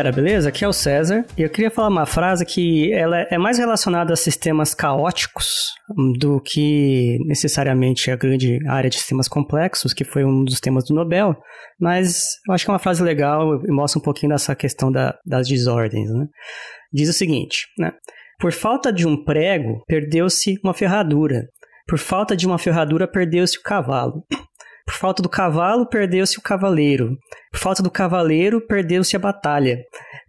Galera, beleza? Aqui é o César e eu queria falar uma frase que ela é mais relacionada a sistemas caóticos do que necessariamente a grande área de sistemas complexos, que foi um dos temas do Nobel, mas eu acho que é uma frase legal e mostra um pouquinho dessa questão da, das desordens. Né? Diz o seguinte, né? Por falta de um prego, perdeu-se uma ferradura. Por falta de uma ferradura, perdeu-se o cavalo. Por falta do cavalo, perdeu-se o cavaleiro. Por falta do cavaleiro, perdeu-se a batalha.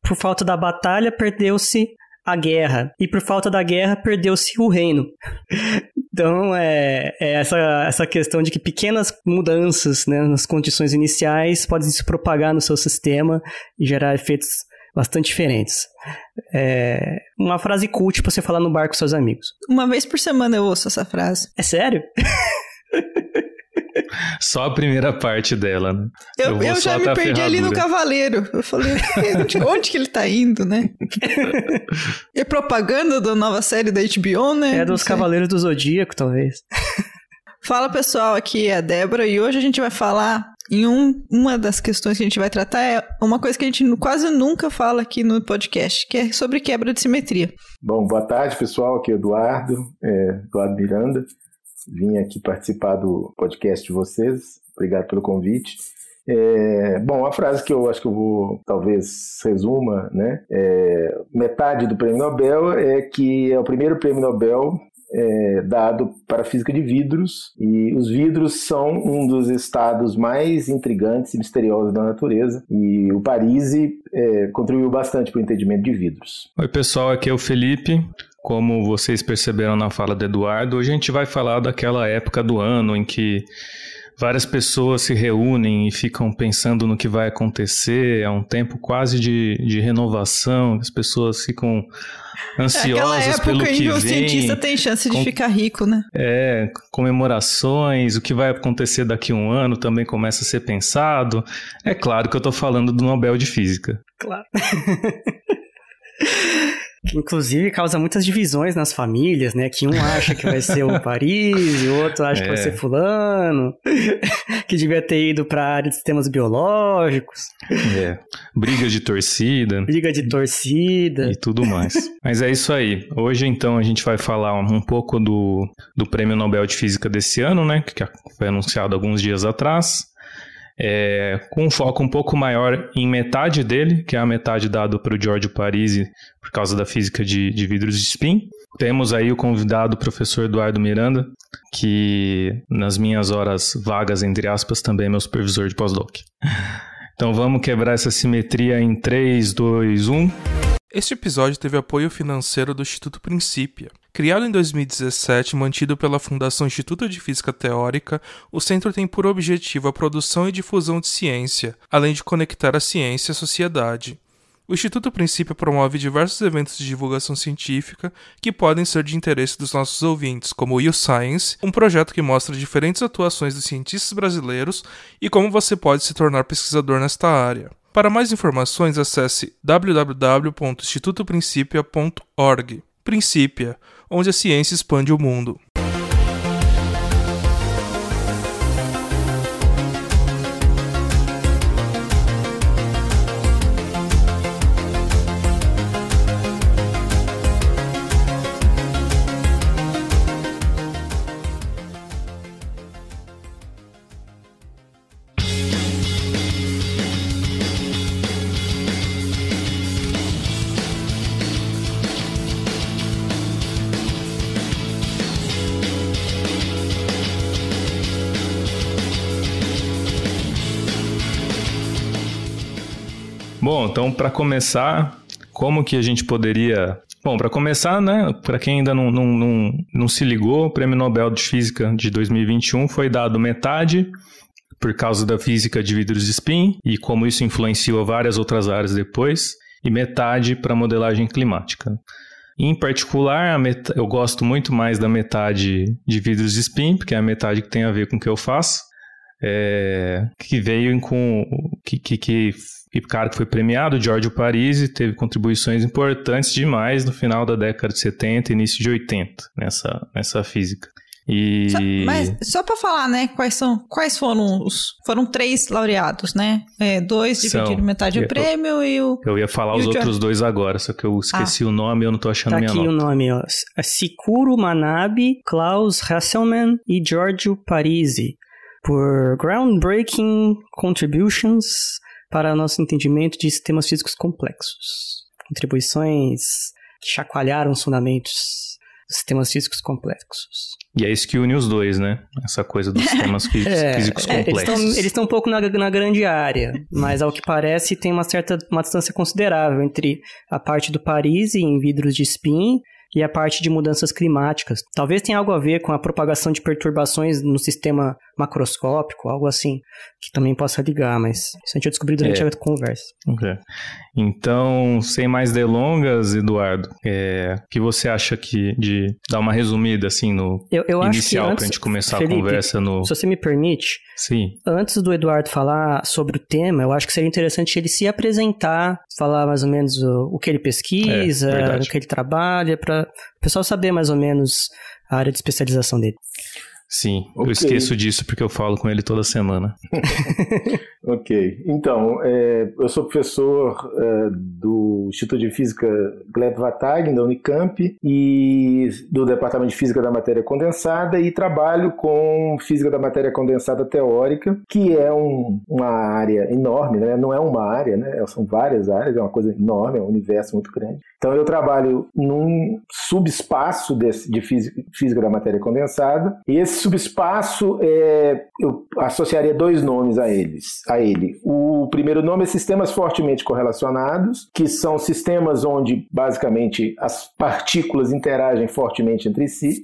Por falta da batalha, perdeu-se a guerra. E por falta da guerra, perdeu-se o reino. Então, é, é, essa, essa questão de que pequenas mudanças né, nas condições iniciais podem se propagar no seu sistema e gerar efeitos bastante diferentes. É uma frase cult pra você falar no bar com seus amigos. Uma vez por semana eu ouço essa frase. É sério? Só a primeira parte dela, né? Eu, eu, eu já me perdi ali no Cavaleiro. Eu falei, onde que ele tá indo, né? é propaganda da nova série da HBO, né? É dos Cavaleiros do Zodíaco, talvez. Fala pessoal, aqui é a Débora e hoje a gente vai falar em um, uma das questões que a gente vai tratar é uma coisa que a gente quase nunca fala aqui no podcast, que é sobre quebra de simetria. Bom, boa tarde pessoal, aqui é Eduardo, é, Eduardo Miranda. Vim aqui participar do podcast de vocês. Obrigado pelo convite. É, bom, a frase que eu acho que eu vou talvez resuma, né? É, metade do prêmio Nobel é que é o primeiro prêmio Nobel é, dado para a física de vidros, e os vidros são um dos estados mais intrigantes e misteriosos da natureza, e o Parisi é, contribuiu bastante para o entendimento de vidros. Oi, pessoal, aqui é o Felipe. Como vocês perceberam na fala do Eduardo, hoje a gente vai falar daquela época do ano em que várias pessoas se reúnem e ficam pensando no que vai acontecer. É um tempo quase de, de renovação, as pessoas ficam ansiosas é pelo que vem. o cientista tem chance de com, ficar rico, né? É, comemorações, o que vai acontecer daqui a um ano também começa a ser pensado. É claro que eu estou falando do Nobel de Física. Claro. Inclusive causa muitas divisões nas famílias, né? Que um acha que vai ser o Paris, e o outro acha é. que vai é. ser fulano, que devia ter ido para a área de sistemas biológicos. É. Briga de torcida. Briga de torcida. E tudo mais. Mas é isso aí. Hoje, então, a gente vai falar um pouco do, do Prêmio Nobel de Física desse ano, né? Que foi anunciado alguns dias atrás é, com um foco um pouco maior em metade dele, que é a metade dado para o Giorgio Parisi por causa da física de, de vidros de spin. Temos aí o convidado, o professor Eduardo Miranda, que nas minhas horas vagas, entre aspas, também é meu supervisor de pós-doc. Então vamos quebrar essa simetria em 3, 2, 1. Este episódio teve apoio financeiro do Instituto Princípia. Criado em 2017 e mantido pela Fundação Instituto de Física Teórica, o centro tem por objetivo a produção e difusão de ciência, além de conectar a ciência à sociedade. O Instituto Princípio promove diversos eventos de divulgação científica que podem ser de interesse dos nossos ouvintes, como o YouScience, um projeto que mostra diferentes atuações dos cientistas brasileiros e como você pode se tornar pesquisador nesta área. Para mais informações, acesse www.institutoprincipia.org. Princípia, onde a ciência expande o mundo. Para começar, como que a gente poderia. Bom, para começar, né, para quem ainda não, não, não, não se ligou, o Prêmio Nobel de Física de 2021 foi dado metade por causa da física de vidros de spin e como isso influenciou várias outras áreas depois, e metade para modelagem climática. Em particular, eu gosto muito mais da metade de vidros de spin, porque é a metade que tem a ver com o que eu faço, é, que veio com que, que, que e cara que foi premiado, Giorgio Parisi, teve contribuições importantes demais no final da década de 70 e início de 80 nessa, nessa física. E... Só, mas só para falar, né, quais são, quais foram os, foram três laureados, né? É, dois dividiram metade do prêmio e o Eu ia falar os outros dois agora, só que eu esqueci ah. o nome e eu não tô achando tá minha aqui nota. o nome, ó. Sikuro Manabe, Klaus Hasselmann e Giorgio Parisi por groundbreaking contributions para nosso entendimento de sistemas físicos complexos. Contribuições que chacoalharam os fundamentos dos sistemas físicos complexos. E é isso que une os dois, né? Essa coisa dos sistemas é, físicos é, complexos. Eles estão um pouco na, na, grande área, mas ao que parece tem uma certa uma distância considerável entre a parte do Paris em vidros de spin e a parte de mudanças climáticas. Talvez tenha algo a ver com a propagação de perturbações no sistema macroscópico, algo assim, que também possa ligar, mas isso a gente vai descobrir durante é. a conversa. Okay. Então, sem mais delongas, Eduardo, é, o que você acha que de dar uma resumida assim no eu, eu inicial para a gente começar Felipe, a conversa no. Se você me permite, Sim. Antes do Eduardo falar sobre o tema, eu acho que seria interessante ele se apresentar, falar mais ou menos o, o que ele pesquisa, é, o que ele trabalha, para o pessoal saber mais ou menos a área de especialização dele. Sim, okay. eu esqueço disso porque eu falo com ele toda semana. ok, então, é, eu sou professor é, do Instituto de Física Gleb Vatag, da Unicamp, e do Departamento de Física da Matéria Condensada, e trabalho com Física da Matéria Condensada Teórica, que é um, uma área enorme, né? não é uma área, né? são várias áreas, é uma coisa enorme, é um universo muito grande. Então, eu trabalho num subespaço desse, de física, física da matéria condensada, e esse subespaço, é, eu associaria dois nomes a eles, a ele. O primeiro nome é sistemas fortemente correlacionados, que são sistemas onde basicamente as partículas interagem fortemente entre si.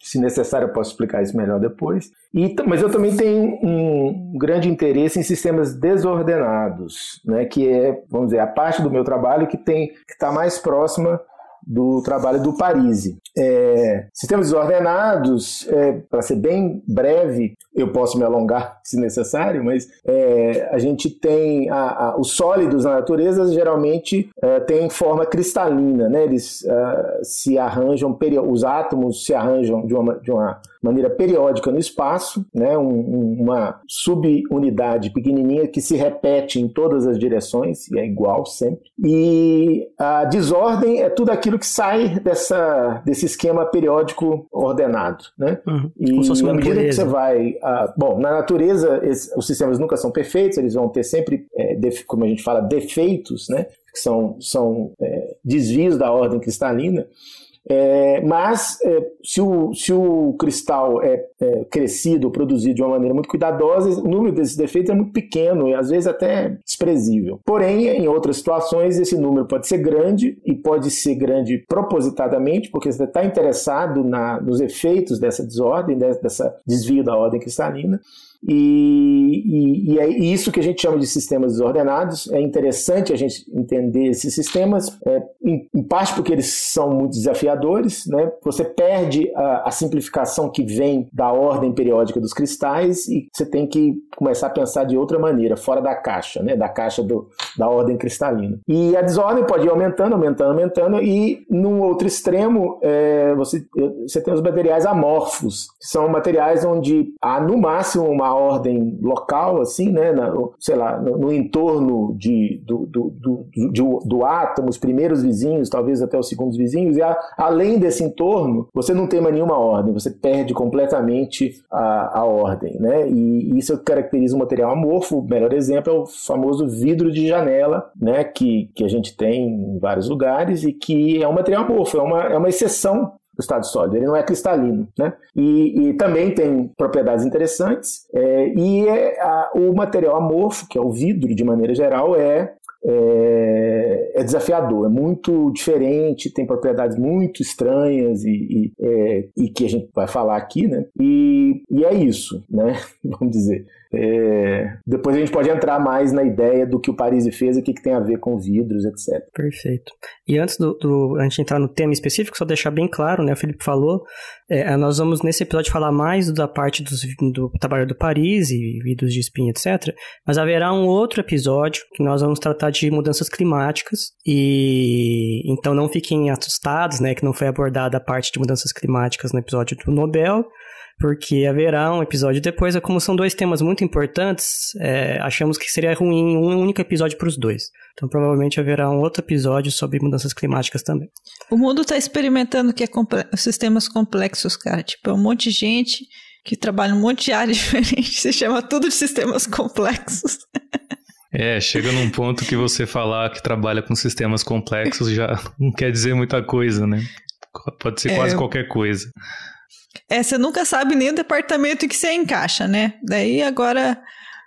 Se necessário, eu posso explicar isso melhor depois. E, mas eu também tenho um grande interesse em sistemas desordenados, né, que é, vamos dizer, a parte do meu trabalho que está mais próxima do trabalho do Parisi. É, sistemas desordenados, é, para ser bem breve, eu posso me alongar se necessário, mas é, a gente tem a, a, os sólidos na natureza geralmente é, têm forma cristalina, né? eles uh, se arranjam, os átomos se arranjam de uma, de uma maneira periódica no espaço, né? Um, uma subunidade pequenininha que se repete em todas as direções e é igual sempre. E a desordem é tudo aquilo que sai dessa, desse esquema periódico ordenado, né? Uhum. E à medida que você vai, bom, na natureza os sistemas nunca são perfeitos, eles vão ter sempre, é, como a gente fala, defeitos, né? Que são, são é, desvios da ordem cristalina. É, mas é, se, o, se o cristal é, é, crescido, produzido de uma maneira muito cuidadosa, o número desses defeitos é muito pequeno e às vezes até desprezível. Porém, em outras situações, esse número pode ser grande e pode ser grande propositadamente, porque você está interessado na, nos efeitos dessa desordem, dessa desvio da ordem cristalina. E, e, e, é isso que a gente chama de sistemas desordenados. É interessante a gente entender esses sistemas, é, em, em, parte porque eles são muito desafiadores. Né? Você perde a, a, simplificação que vem da ordem periódica dos cristais e você tem que começar a pensar de outra maneira, fora da caixa, né? da caixa do, da ordem cristalina. E a desordem pode ir aumentando, aumentando, aumentando, e no outro extremo é, você, você tem os materiais amorfos, que são materiais onde há no máximo uma ordem local, assim, né, na, sei lá, no, no entorno de, do, do, do, do, do átomo, os primeiros vizinhos, talvez até os segundos vizinhos, e a, além desse entorno, você não tem mais nenhuma ordem, você perde completamente a, a ordem, né, e isso caracteriza o material amorfo, o melhor exemplo é o famoso vidro de janela, né, que, que a gente tem em vários lugares e que é um material amorfo, é uma, é uma exceção do estado sólido, ele não é cristalino. Né? E, e também tem propriedades interessantes, é, e é, a, o material amorfo, que é o vidro de maneira geral, é é, é, desafiador, é muito diferente, tem propriedades muito estranhas e, e, é, e, que a gente vai falar aqui, né? E, e é isso, né? Vamos dizer. É, depois a gente pode entrar mais na ideia do que o Paris fez o que, que tem a ver com vidros, etc. Perfeito. E antes do, do, a gente entrar no tema específico, só deixar bem claro, né? O Felipe falou, é, nós vamos nesse episódio falar mais da parte dos, do trabalho do Paris e vidros de espinha, etc. Mas haverá um outro episódio que nós vamos tratar de mudanças climáticas e então não fiquem assustados, né? Que não foi abordada a parte de mudanças climáticas no episódio do Nobel porque haverá um episódio depois. Como são dois temas muito importantes, é, achamos que seria ruim um único episódio para os dois. Então, provavelmente haverá um outro episódio sobre mudanças climáticas também. O mundo está experimentando que é comple sistemas complexos, cara. Tipo, é um monte de gente que trabalha um monte de áreas diferentes, se chama tudo de sistemas complexos. É, chega num ponto que você falar que trabalha com sistemas complexos já não quer dizer muita coisa, né? Pode ser quase é, qualquer coisa. É, você nunca sabe nem o departamento que você encaixa, né? Daí agora.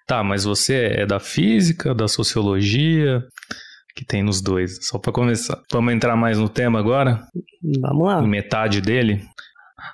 Tá, mas você é da física, da sociologia, que tem nos dois. Só para começar. Vamos entrar mais no tema agora? Vamos lá. Metade dele?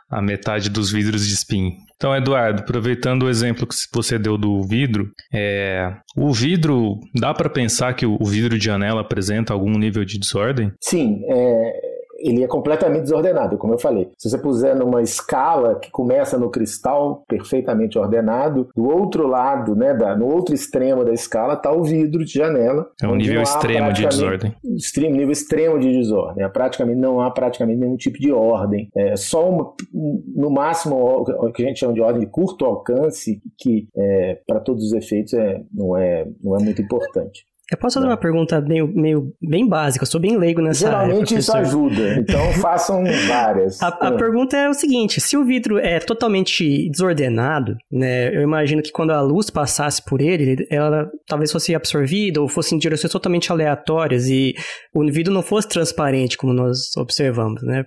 A metade dos vidros de spin. Então, Eduardo, aproveitando o exemplo que você deu do vidro, é, o vidro, dá para pensar que o vidro de janela apresenta algum nível de desordem? Sim, é, ele é completamente desordenado, como eu falei. Se você puser numa escala que começa no cristal perfeitamente ordenado, do outro lado, né, da, no outro extremo da escala está o vidro de janela. É um nível extremo de desordem. Extremo, nível extremo de desordem. Praticamente não há praticamente nenhum tipo de ordem. É só uma, no máximo o que a gente chama de ordem de curto alcance, que é, para todos os efeitos é, não, é, não é muito importante. Eu posso fazer uma pergunta meio, meio bem básica, eu sou bem leigo nessa Geralmente área, isso ajuda, então façam várias. A, a, pergunta é o seguinte: se o vidro é totalmente desordenado, né, eu imagino que quando a luz passasse por ele, ela talvez fosse absorvida ou fosse em direções totalmente aleatórias e o vidro não fosse transparente, como nós observamos, né?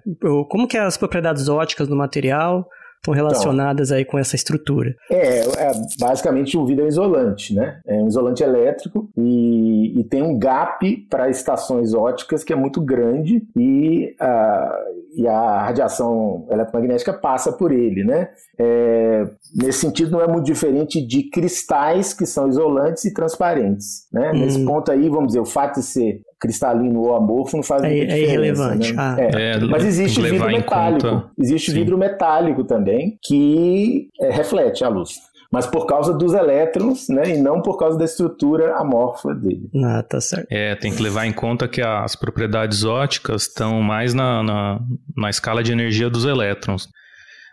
Como que é as propriedades óticas do material estão relacionadas então, aí com essa estrutura? É, é, basicamente o vidro é isolante, né? É um isolante elétrico e, e tem um gap para estações óticas que é muito grande e a, e a radiação eletromagnética passa por ele, né? É, nesse sentido não é muito diferente de cristais que são isolantes e transparentes, né? Hum. Nesse ponto aí, vamos dizer, o fato de ser cristalino ou amorfo não faz é, muita é diferença. É irrelevante. Né? Ah. É. É, Mas existe vidro metálico. Conta... Existe Sim. vidro metálico também que é, reflete a luz. Mas por causa dos elétrons, né? E não por causa da estrutura amorfa dele. Ah, tá certo. É, tem que levar em conta que as propriedades óticas estão mais na, na, na escala de energia dos elétrons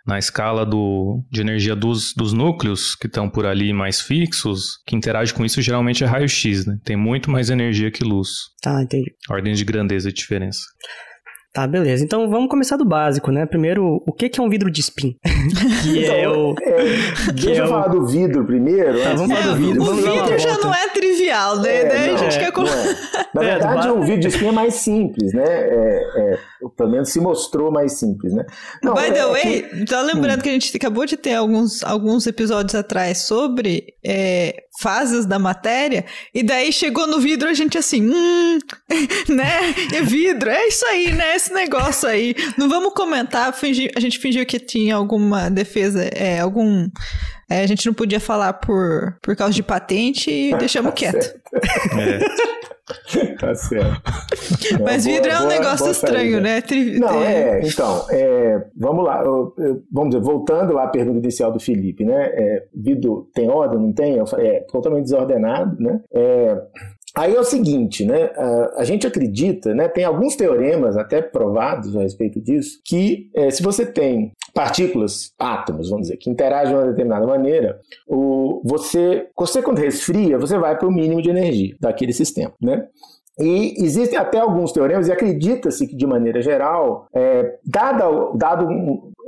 na escala do, de energia dos, dos núcleos que estão por ali mais fixos, que interage com isso geralmente é raio-x, né? Tem muito mais energia que luz. Tá, entendi. Ordem de grandeza de diferença. Tá, beleza. Então vamos começar do básico, né? Primeiro, o que, que é um vidro de spin? que é então, o. É, deixa é eu falar do vidro primeiro. Tá, vamos falar do vidro. O vidro já não é trivial, né? É, não, a gente é, quer... Na é, verdade, o vidro de spin é mais simples, né? É, pelo menos se mostrou mais simples, né? Não, By the way, que... tá lembrando hum. que a gente acabou de ter alguns, alguns episódios atrás sobre fases da matéria, e daí chegou no vidro a gente assim, hum, né? É vidro, é isso aí, né? Esse negócio aí. Não vamos comentar, fingir, a gente fingiu que tinha alguma defesa, é, algum. É, a gente não podia falar por, por causa de patente e deixamos quieto. É. tá certo. Mas vidro é um boa, negócio boa estranho, né? Tri... Não, é, então, é, vamos lá, eu, eu, vamos dizer, voltando lá à pergunta inicial do Felipe, né? É, vidro tem ordem, não tem? É totalmente desordenado, né? Aí é o seguinte, né? A gente acredita, né? Tem alguns teoremas até provados a respeito disso, que é, se você tem partículas, átomos, vamos dizer, que interagem de uma determinada maneira, o, você, você quando resfria, você vai para o mínimo de energia daquele sistema, né? E existem até alguns teoremas, e acredita-se que, de maneira geral, é, dado, dado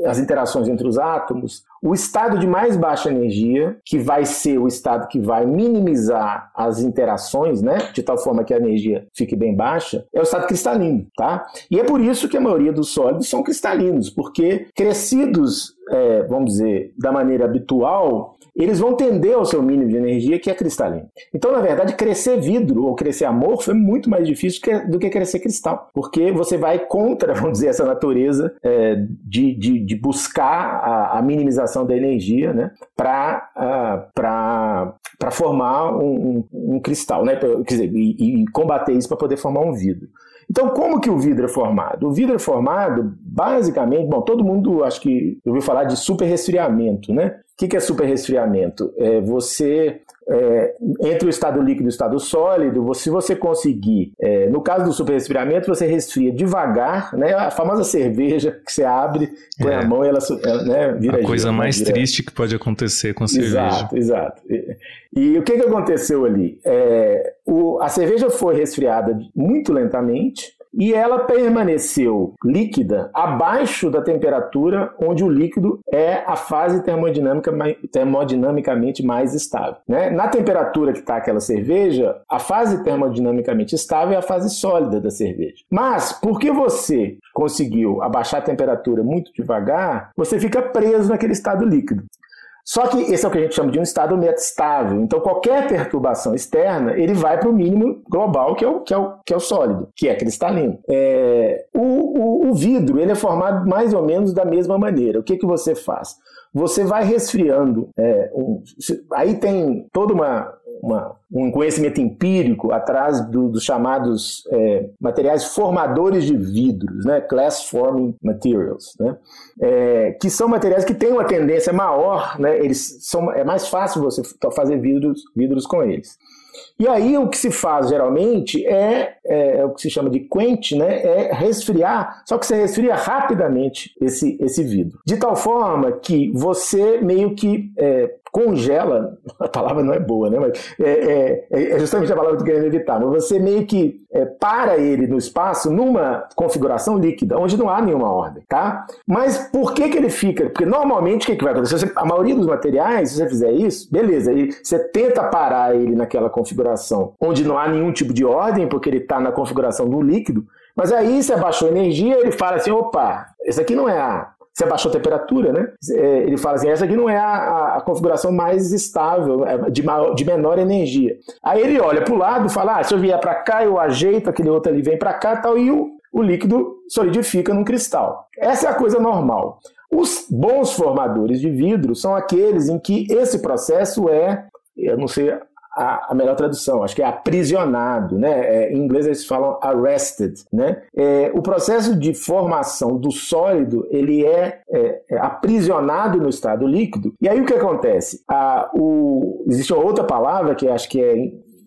as interações entre os átomos, o estado de mais baixa energia, que vai ser o estado que vai minimizar as interações, né, de tal forma que a energia fique bem baixa, é o estado cristalino, tá? E é por isso que a maioria dos sólidos são cristalinos, porque crescidos, é, vamos dizer, da maneira habitual, eles vão tender ao seu mínimo de energia, que é cristalino. Então, na verdade, crescer vidro ou crescer amorfo é muito mais difícil do que crescer cristal, porque você vai contra, vamos dizer, essa natureza é, de, de, de, buscar a, a minimização utilização da energia né, para uh, formar um, um, um, cristal, né, quer dizer, e, e combater isso para poder formar um vidro. Então, como que o vidro é formado? O vidro é formado, basicamente, bom, todo mundo acho que ouviu falar de superresfriamento, né? O que, é superresfriamento? É você é, entre o estado líquido e o estado sólido, se você conseguir, é, no caso do superresfriamento, você resfria devagar, né? A famosa cerveja que você abre, põe é. a mão e ela, né, vira A coisa gelo, mais vira... triste que pode acontecer com a cerveja. Exato, exato. E, e o que, que aconteceu ali? É, o, a cerveja foi resfriada muito lentamente, e ela permaneceu líquida abaixo da temperatura onde o líquido é a fase termodinâmica, termodinamicamente mais estável. Né? Na temperatura que está aquela cerveja, a fase termodinamicamente estável é a fase sólida da cerveja. Mas, porque você conseguiu abaixar a temperatura muito devagar, você fica preso naquele estado líquido. Só que esse é o que a gente chama de um estado metastável. Então, qualquer perturbação externa, ele vai para o mínimo global, que é o, que, é o, que é o sólido, que é cristalino. É, o, o, o, vidro ele é formado mais ou menos da mesma maneira. O que, que você faz? Você vai resfriando. É, um, aí tem toda uma, uma, um conhecimento empírico atrás do, dos chamados é, materiais formadores de vidros, né? Glass Forming Materials, né? É, que são materiais que têm uma tendência maior, né? Eles são, é mais fácil você fazer vidros, vidros com eles. E aí o que se faz geralmente é, é, é, o que se chama de quench, né? É resfriar, só que você resfria rapidamente esse, esse vidro. De tal forma que você meio que é, congela, a palavra não é boa, né? Mas é, é, é justamente a palavra que eu evitar, mas você meio que é, para ele no espaço numa configuração líquida, onde não há nenhuma ordem, tá? Mas por que que ele fica? Porque normalmente o que, que vai acontecer? a maioria dos materiais, se você fizer isso, beleza, ele, você tenta parar ele naquela configuração onde não há nenhum tipo de ordem, porque ele está na configuração do líquido, mas aí você abaixou a energia, ele fala assim, opa, esse aqui não é a você abaixou a temperatura, né? É, ele fala assim, essa aqui não é a, a configuração mais estável, é de, maior, de menor energia. Aí ele olha para o lado fala, ah, se eu vier para cá, eu ajeito, aquele outro ali vem para cá tal, e o, o líquido solidifica num cristal. Essa é a coisa normal. Os bons formadores de vidro são aqueles em que esse processo é, eu não sei a, a, melhor tradução, acho que é aprisionado, né? É, em inglês eles falam arrested, né? É, o processo de formação do sólido ele é, é, é aprisionado no estado líquido. E aí o que acontece? A, o, existe outra palavra que acho que é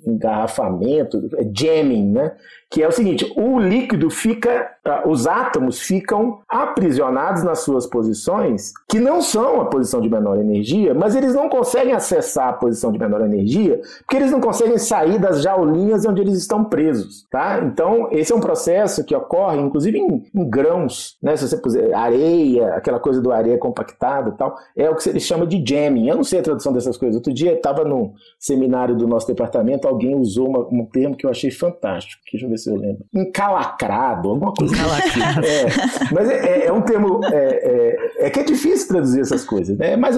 engarrafamento, é jamming, né? Que é o seguinte: o líquido fica, ah, os átomos ficam aprisionados nas suas posições, que não são a posição de menor energia, mas eles não conseguem acessar a posição de menor energia, porque eles não conseguem sair das jaulinhas onde eles estão presos, tá? Então, esse é um processo que ocorre, inclusive em, em grãos, né? Se você puser areia, aquela coisa do areia compactada e tal, é o que ele chama de jamming. Eu não sei a tradução dessas coisas. Outro dia estava no seminário do nosso departamento, alguém usou uma, um termo que eu achei fantástico. Deixa eu ver se eu lembro. Encalacrado, alguma coisa Encalacrado. Assim. É, mas é, é, é, um termo. É, é, é, que é difícil traduzir essas coisas. Né? Mas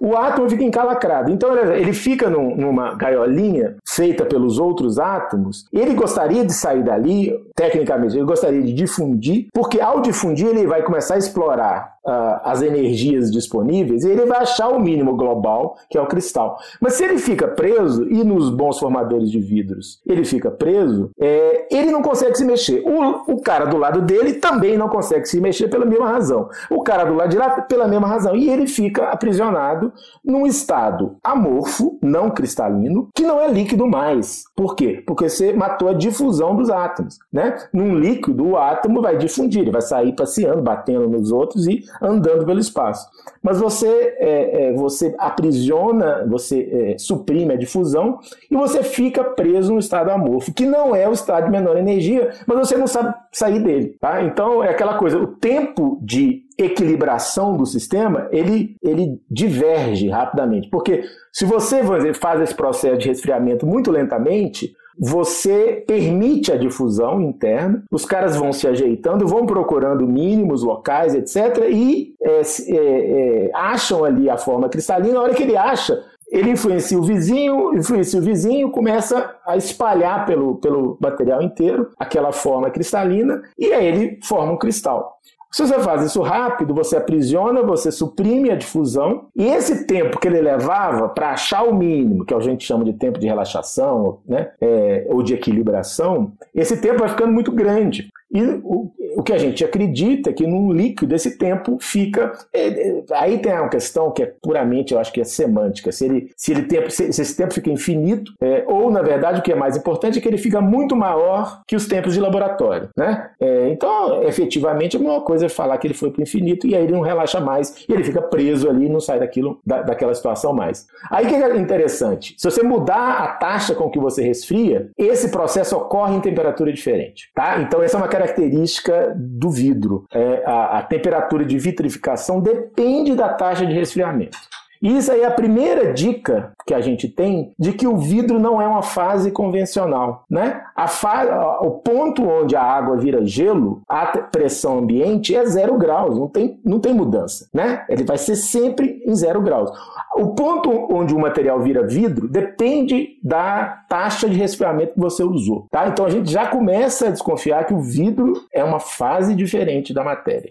o átomo fica encalacrado. Então ele fica num, numa gaiolinha feita pelos outros átomos. Ele gostaria de sair dali, tecnicamente, ele gostaria de difundir, porque ao difundir ele vai começar a explorar uh, as energias disponíveis e ele vai achar o mínimo global, que é o cristal. Mas se ele fica preso, e nos bons formadores de vidros ele fica preso, é, ele não consegue se mexer. O, o cara do lado dele também não consegue se mexer pela mesma razão. O cara do lado de lá, pela mesma razão. E ele fica aprisionado num estado amorfo, não cristalino, que não é líquido mais. Por quê? Porque você matou a difusão dos átomos. Né? Num líquido, o átomo vai difundir, ele vai sair passeando, batendo nos outros e andando pelo espaço. Mas você, é, é, você aprisiona, você é, suprime a difusão e você fica preso no estado amorfo, que não é o estado de menor energia, mas você não sabe sair dele. Tá? Então é aquela coisa, o tempo de equilibração do sistema, ele, ele diverge rapidamente. Porque se você faz esse processo de resfriamento muito lentamente, você permite a difusão interna, os caras vão se ajeitando, vão procurando mínimos locais, etc., e é, é, é, acham ali a forma cristalina. Na hora que ele acha, ele influencia o vizinho, influencia o vizinho, começa a espalhar pelo, pelo material inteiro aquela forma cristalina, e aí ele forma um cristal. Se você faz isso rápido, você aprisiona, você suprime a difusão, e esse tempo que ele levava para achar o mínimo, que a gente chama de tempo de relaxação, né, é, ou de equilibração, esse tempo vai ficando muito grande. E o, o que a gente acredita é que num líquido esse tempo fica. É, é, aí tem uma questão que é puramente, eu acho que é semântica. Se, ele, se, ele tempo, se, se esse tempo fica infinito, é, ou na verdade o que é mais importante é que ele fica muito maior que os tempos de laboratório. Né? É, então, efetivamente, é a mesma coisa falar que ele foi para o infinito e aí ele não relaxa mais e ele fica preso ali e não sai daquilo, da, daquela situação mais. Aí o que é interessante? Se você mudar a taxa com que você resfria, esse processo ocorre em temperatura diferente. Tá? Então, essa é uma característica do vidro. É, a, a temperatura de vitrificação depende da taxa de resfriamento. E isso aí é a primeira dica que a gente tem de que o vidro não é uma fase convencional, né? A fa... O ponto onde a água vira gelo, a pressão ambiente é zero graus, não tem, não tem mudança, né? Ele vai ser sempre em zero graus. O ponto onde o material vira vidro depende da taxa de resfriamento que você usou, tá? Então a gente já começa a desconfiar que o vidro é uma fase diferente da matéria.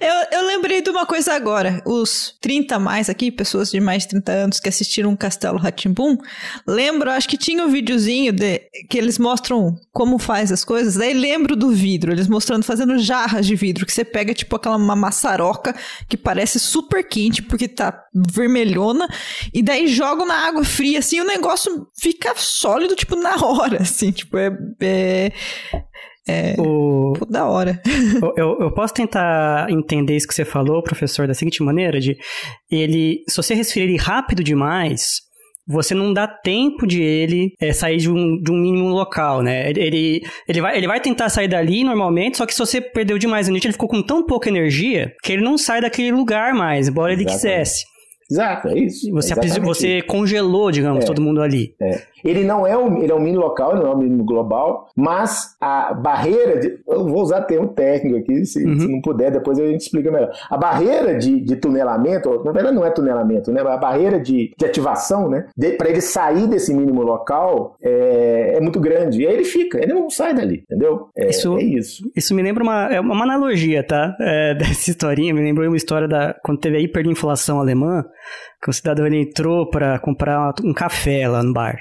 Eu, eu lembrei de uma coisa agora. Os 30 mais aqui, pessoas de mais de 30 anos que assistiram Castelo Ratimbum, lembro, acho que tinha um videozinho de, que eles mostram como faz as coisas. Daí lembro do vidro, eles mostrando fazendo jarras de vidro, que você pega tipo aquela uma maçaroca que parece super quente porque tá vermelhona, e daí joga na água fria, assim, o negócio fica sólido, tipo, na hora, assim, tipo, é, é é o... Pô, da hora. eu, eu posso tentar entender isso que você falou, professor, da seguinte maneira, de ele, se você resfriar ele rápido demais, você não dá tempo de ele é, sair de um, de um mínimo local, né? Ele, ele, vai, ele vai tentar sair dali normalmente, só que se você perdeu demais energia, ele ficou com tão pouca energia que ele não sai daquele lugar mais, embora ele quisesse. Exato, é isso. Você, é você congelou, digamos, é, todo mundo ali. É. Ele não é um, ele é um mínimo local, ele não é um mínimo global, mas a barreira de. Eu vou usar termo técnico aqui, se, uhum. se não puder, depois a gente explica melhor. A barreira de, de tunelamento, na verdade não é tunelamento, né? A barreira de, de ativação, né? Para ele sair desse mínimo local é, é, muito grande. E aí ele fica, ele não sai dali, entendeu? É isso. É isso. isso me lembra uma, é uma analogia, tá? É, dessa historinha, me lembrou uma história da quando teve a hiperinflação alemã, que o cidadão ele entrou para comprar um café lá no bar.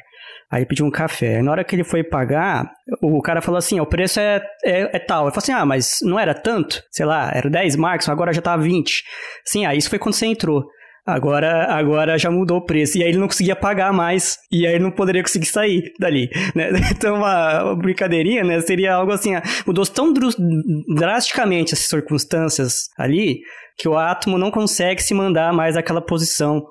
Aí pediu um café. Na hora que ele foi pagar, o cara falou assim: o preço é, é, é tal. Ele falou assim: ah, mas não era tanto? Sei lá, era 10 marcos, agora já tá 20. Sim, aí isso foi quando você entrou. Agora, agora já mudou o preço. E aí ele não conseguia pagar mais. E aí ele não poderia conseguir sair dali. Né? Então, uma brincadeirinha, né? Seria algo assim: mudou tão drasticamente as circunstâncias ali que o átomo não consegue se mandar mais daquela posição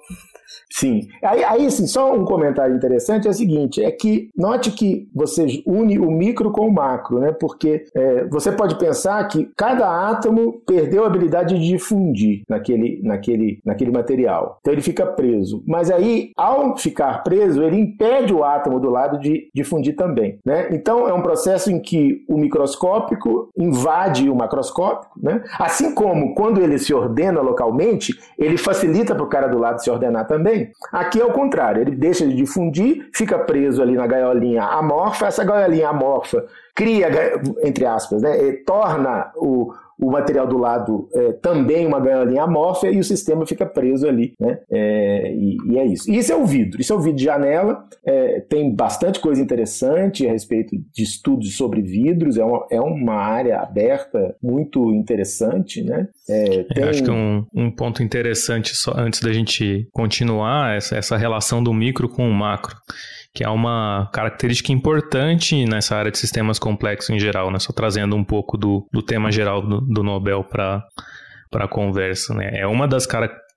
Sim. Aí, aí assim, só um comentário interessante é o seguinte: é que note que você une o micro com o macro, né? Porque é, você pode pensar que cada átomo perdeu a habilidade de difundir naquele, naquele, naquele material. Então ele fica preso. Mas aí, ao ficar preso, ele impede o átomo do lado de difundir também. Né? Então é um processo em que o microscópico invade o macroscópico, né? Assim como quando ele se ordena localmente, ele facilita para o cara do lado se ordenar também. Aqui é o contrário, ele deixa de difundir, fica preso ali na gaiolinha amorfa, essa gaiolinha amorfa cria, entre aspas, né, torna o, o material do lado é, também uma gaiolinha amorfa e o sistema fica preso ali, né? É, e, e, é isso. E isso é o vidro. Isso é o vidro de janela. É, tem bastante coisa interessante a respeito de estudos sobre vidros. É uma, é uma área aberta muito interessante, né? É, tem... acho que um, um ponto interessante só antes da gente continuar essa, essa relação do micro com o macro que é uma característica importante nessa área de sistemas complexos em geral, né? Só trazendo um pouco do, do tema geral do, do Nobel para a conversa, né? É uma das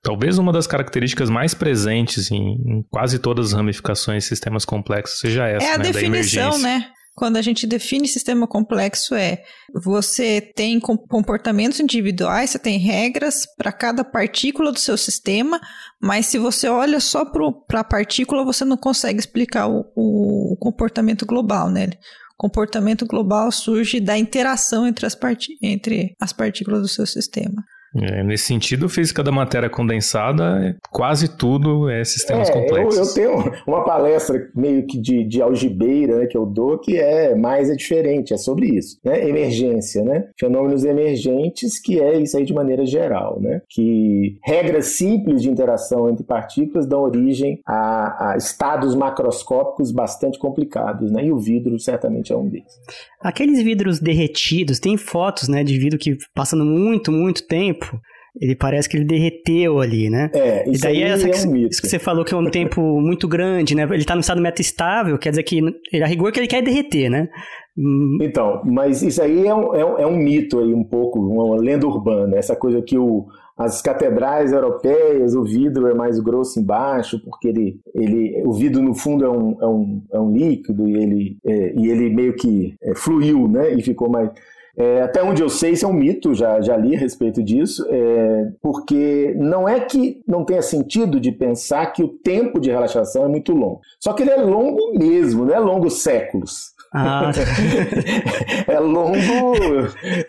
talvez uma das características mais presentes em, em, quase todas as ramificações de sistemas complexos seja essa, É a né? definição, né? Quando a gente define sistema complexo é você tem comportamentos individuais, você tem regras para cada partícula do seu sistema, mas se você olha só para a partícula, você não consegue explicar o, o, comportamento global, né? Comportamento global surge da interação entre as, entre as partículas do seu sistema. É, nesse sentido, física da matéria condensada, quase tudo é sistemas é, complexos. Eu, eu, tenho uma palestra meio que de, de algibeira né, que eu dou, que é mais é diferente, é sobre isso. Né? Emergência, né? Fenômenos emergentes, que é isso aí de maneira geral, né? Que regras simples de interação entre partículas dão origem a, a estados macroscópicos bastante complicados, né? E o vidro certamente é um deles. Aqueles vidros derretidos, tem fotos, né, de vidro que passando muito, muito tempo, ele parece que ele derreteu ali, né? É, isso e daí aí essa é que, um mito. isso que você falou que é um tempo muito grande, né? Ele tá no estado metastável, quer dizer que ele, a rigor que ele quer derreter, né? Hum, Então, mas isso aí é um, é um, é um mito aí um pouco, uma lenda urbana, essa coisa que o, as catedrais europeias, o vidro é mais grosso embaixo, porque ele, ele, o vidro no fundo é um, é um, é um líquido e ele, é, e ele meio que é, fluiu, né? E ficou mais. É, até onde eu sei, isso é um mito, já, já li a respeito disso, é, porque não é que não tenha sentido de pensar que o tempo de relaxação é muito longo. Só que ele é longo mesmo, não é longo séculos. Ah, é longo,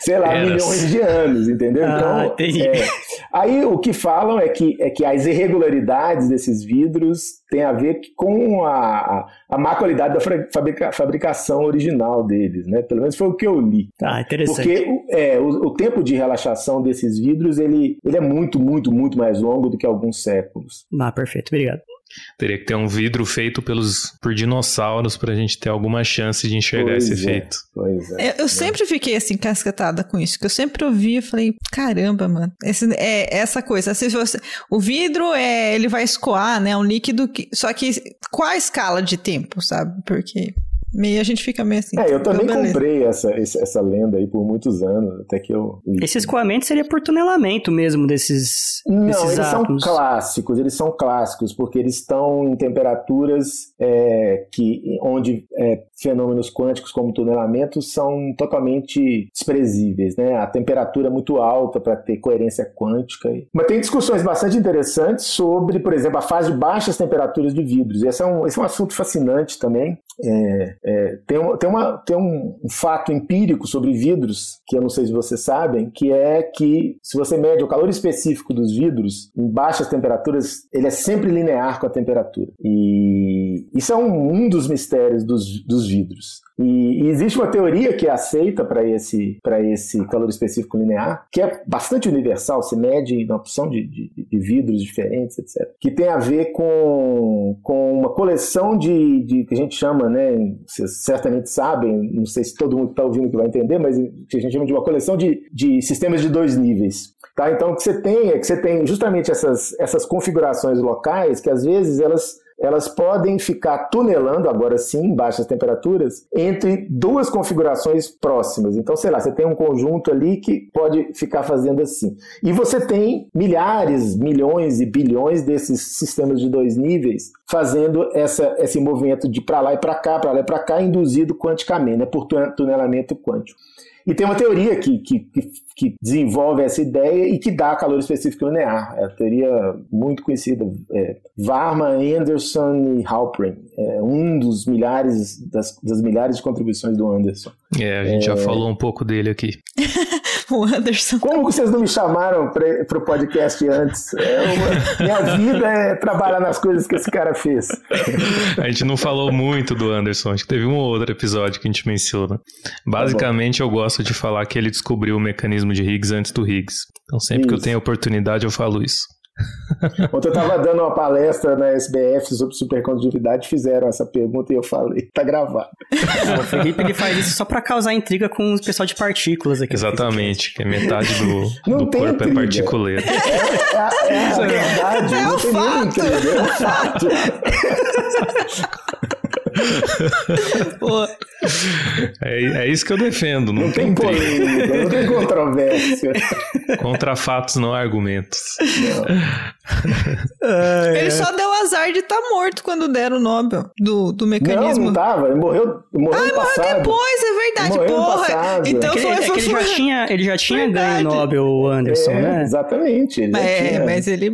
sei lá, Eras. milhões de anos, entendeu? Ah, Então, entendi. é, aí o que falam é que, é que as irregularidades desses vidros têm a ver com a, a, má qualidade da fabrica- fabricação original deles, né? Pelo menos foi o que eu li. ah, interessante. Porque o, é, o, o tempo de relaxação desses vidros ele, ele é muito, muito, muito mais longo do que alguns séculos. Ah, perfeito, obrigado. Teria que ter um vidro feito pelos, por dinossauros pra gente ter alguma chance de enxergar Pois esse é, efeito. Pois é. Eu, eu sempre fiquei assim, casquetada com isso, que eu sempre ouvi e falei, caramba, mano, esse, é essa coisa. Assim, se você, o vidro, é, ele vai escoar, né? Um líquido que. Só que qual a escala de tempo, sabe? Porque meio a gente fica meio assim. É, eu também então, beleza. comprei essa, essa lenda aí por muitos anos, até que eu. Esse escoamento seria por tunelamento mesmo desses, Não, desses eles são clássicos, eles são clássicos, porque eles estão em temperaturas é, que, onde é, fenômenos quânticos como tunelamento são totalmente desprezíveis, né? A temperatura é muito alta para ter coerência quântica. Mas tem discussões bastante interessantes sobre, por exemplo, a fase de baixas temperaturas de vidros. Esse é um, esse é um assunto fascinante também. É, é, tem, um, tem, uma, tem um, um fato empírico sobre vidros, que eu não sei se vocês sabem, que é que se você mede o calor específico dos vidros, em baixas temperaturas, ele é sempre linear com a temperatura. E isso é um, um dos mistérios dos, dos vidros. E, e existe uma teoria que é aceita para esse, esse calor específico linear, que é bastante universal, se mede na opção de, de, de vidros diferentes, etc. Que tem a ver com, com uma coleção de, de que a gente chama, né? Vocês certamente sabem, não sei se todo mundo está ouvindo que vai entender, mas que a gente chama de uma coleção de, de sistemas de dois níveis. Tá? Então o que você tem é que você tem justamente essas, essas configurações locais que às vezes elas elas podem ficar tunelando, agora sim, em baixas temperaturas, entre duas configurações próximas. Então, sei lá, você tem um conjunto ali que pode ficar fazendo assim. E você tem milhares, milhões e bilhões desses sistemas de dois níveis fazendo essa, esse movimento de para lá e para cá, para lá e para cá, induzido quanticamente, né, por tu- tunelamento quântico. E tem uma teoria que, que, que, desenvolve essa ideia e que dá calor específico linear. É a teoria muito conhecida, é, Varma, Anderson e Halperin. É um dos milhares, das, das milhares de contribuições do Anderson. É, a gente já falou um pouco dele aqui. O Anderson. Como vocês não me chamaram para o podcast antes? É uma- minha vida é trabalhar nas coisas que esse cara fez. A gente não falou muito do Anderson, acho que teve um ou outro episódio que a gente menciona. Basicamente, eu gosto de falar que ele descobriu o mecanismo de Higgs antes do Higgs. Então, sempre que eu Isso. tenho oportunidade, eu falo isso. Ontem eu estava dando uma palestra na SBF sobre supercondutividade, fizeram essa pergunta e eu falei, tá gravado. O Felipe ele faz isso só pra causar intriga com o pessoal de partículas aqui. Exatamente, que é metade do, Não do tem corpo é intriga. particuleiro. É, a- é a verdade, É um tem nenhum fato. intriga, é um fato. É, é isso que eu defendo, não, Não tem tem polêmica, não tem controvérsia. Contra fatos, não há argumentos. Não. ele só deu azar de estar morto quando deram o Nobel do, do Não, mecanismo. não tava. Ele morreu, morreu no passado. Depois, é verdade, Morreu porra. passado. Então É foi, ele, é que ele já tinha, ele já tinha Verdade. ganho o Nobel, o Anderson, É, né? Exatamente. ele já É, tinha- mas ele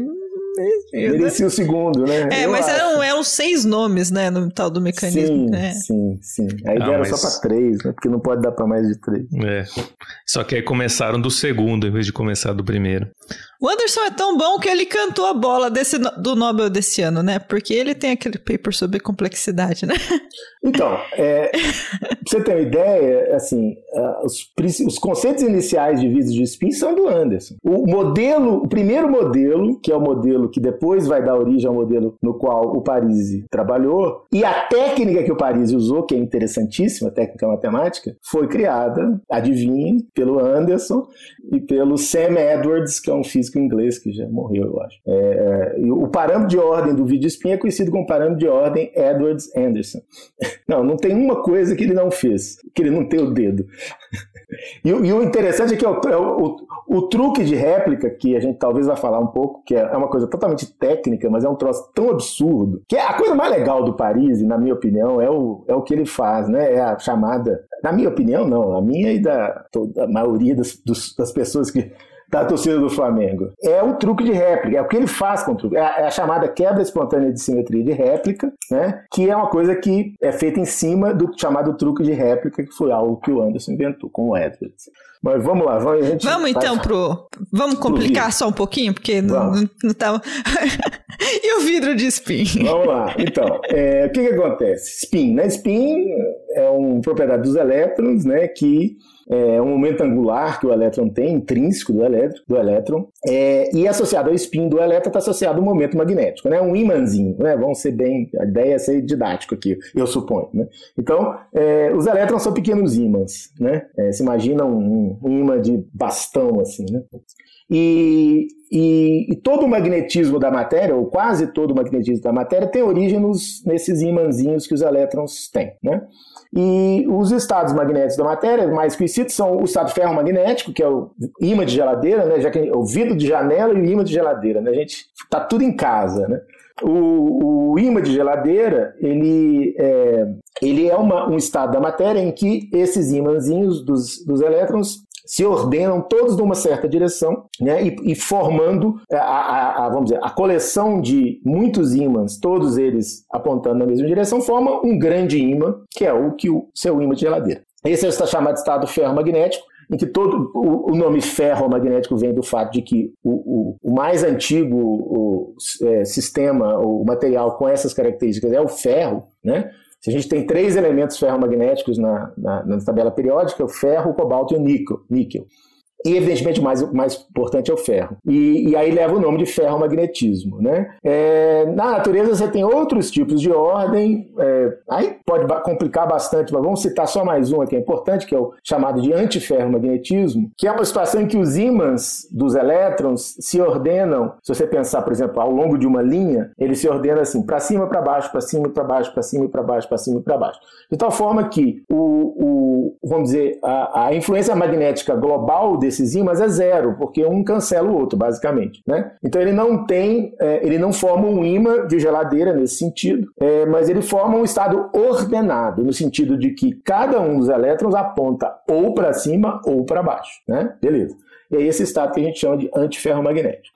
Merecia o segundo, né? É, Eu mas acho. eram, eram seis nomes, né, no tal do mecanismo. Sim, né? sim, sim. A ideia Ah, era mas- só pra três, né? Porque não pode dar pra mais de três. É. Só que aí começaram do segundo em vez de começar do primeiro. O Anderson é tão bom que ele cantou a bola desse, do Nobel desse ano, né? Porque ele tem aquele paper sobre complexidade, né? Então, é, pra você ter uma ideia, assim, os, os conceitos iniciais de vídeos de spin são do Anderson. O modelo, o primeiro modelo, que é o modelo que depois vai dar origem ao modelo no qual o Parisi trabalhou, e a técnica que o Parisi usou, que é interessantíssima, técnica matemática, foi criada, adivinhem, pelo Anderson e pelo Sam Edwards, que é um físico inglês que já morreu, eu acho. É, é, o parâmetro de ordem do vídeo spin é conhecido como parâmetro de ordem Edwards-Anderson. Não, não tem uma coisa que ele não fez, que ele não tem o dedo. E, o- e o interessante é que é o, é o- o- o truque de réplica, que a gente talvez vai falar um pouco, que é, é uma coisa totalmente técnica, mas é um troço tão absurdo, que é a coisa mais legal do Paris, na minha opinião, é o, é o que ele faz, né? É a chamada, na minha opinião, não, a minha e da, maioria das, dos- das pessoas que da torcida do Flamengo. É o truque de réplica, é o que ele faz com o truque. É a, é a chamada quebra espontânea de simetria de réplica, né? que é uma coisa que é feita em cima do chamado truque de réplica, que foi algo que o Anderson inventou com o Edwards. Mas vamos lá, vamos, a gente Vamos então pro. Vamos complicar só um pouquinho, porque Vamos. não, não tá. e o vidro de spin? Vamos lá. Então, é, o que, que acontece? Spin, né? Spin é uma propriedade dos elétrons, né? Que é um momento angular que o elétron tem, intrínseco do elétron, do elétron é, e associado ao spin do elétron está associado ao momento magnético, né? Um ímãzinho, né? Vamos ser bem, a ideia é ser didático aqui, eu suponho, né? Então, é, os elétrons são pequenos ímãs, né? É, se imagina um, um ímã de bastão, assim, né? E, e- e todo o magnetismo da matéria, ou quase todo o magnetismo da matéria, tem origem nos, nesses ímãzinhos que os elétrons têm. Né? E os estados magnéticos da matéria, mais conhecidos, são o estado ferromagnético, que é o ímã de geladeira, né? já que o vidro de janela e o ímã de geladeira. Né? A gente está tudo em casa. Né? O, o ímã de geladeira, ele é, ele é uma- um estado da matéria em que esses ímãzinhos dos, dos elétrons se ordenam todos numa certa direção, né, e, e formando a, a- a- vamos dizer, a coleção de muitos ímãs, todos eles apontando na mesma direção, forma um grande ímã, que é o que o seu ímã de geladeira. Esse é o chamado estado ferromagnético, em que todo o, o nome ferromagnético vem do fato de que o, o- o mais antigo o, é, sistema, o material com essas características é o ferro, né? Se a gente tem três elementos ferromagnéticos na, na, na tabela periódica, o ferro, o cobalto e o níquel. níquel. E, evidentemente, o mais, mais importante é o ferro. E, e aí leva o nome de ferromagnetismo. Né? É, na natureza, você tem outros tipos de ordem. é, aí pode complicar bastante, mas vamos citar só mais um aqui, é importante, que é o chamado de antiferromagnetismo, que é uma situação em que os ímãs dos elétrons se ordenam. Se você pensar, por exemplo, ao longo de uma linha, ele se ordena assim, para cima, para baixo, para cima, para baixo, para cima, para baixo, para cima e para baixo. De tal forma que o, o vamos dizer, a, a influência magnética global desses ímãs é zero, porque um cancela o outro, basicamente. Né? Então ele não tem, é, ele não forma um ímã de geladeira nesse sentido, é, mas ele forma um estado ordenado, no sentido de que cada um dos elétrons aponta ou para cima ou para baixo. Né? Beleza. E é esse estado que a gente chama de antiferromagnético.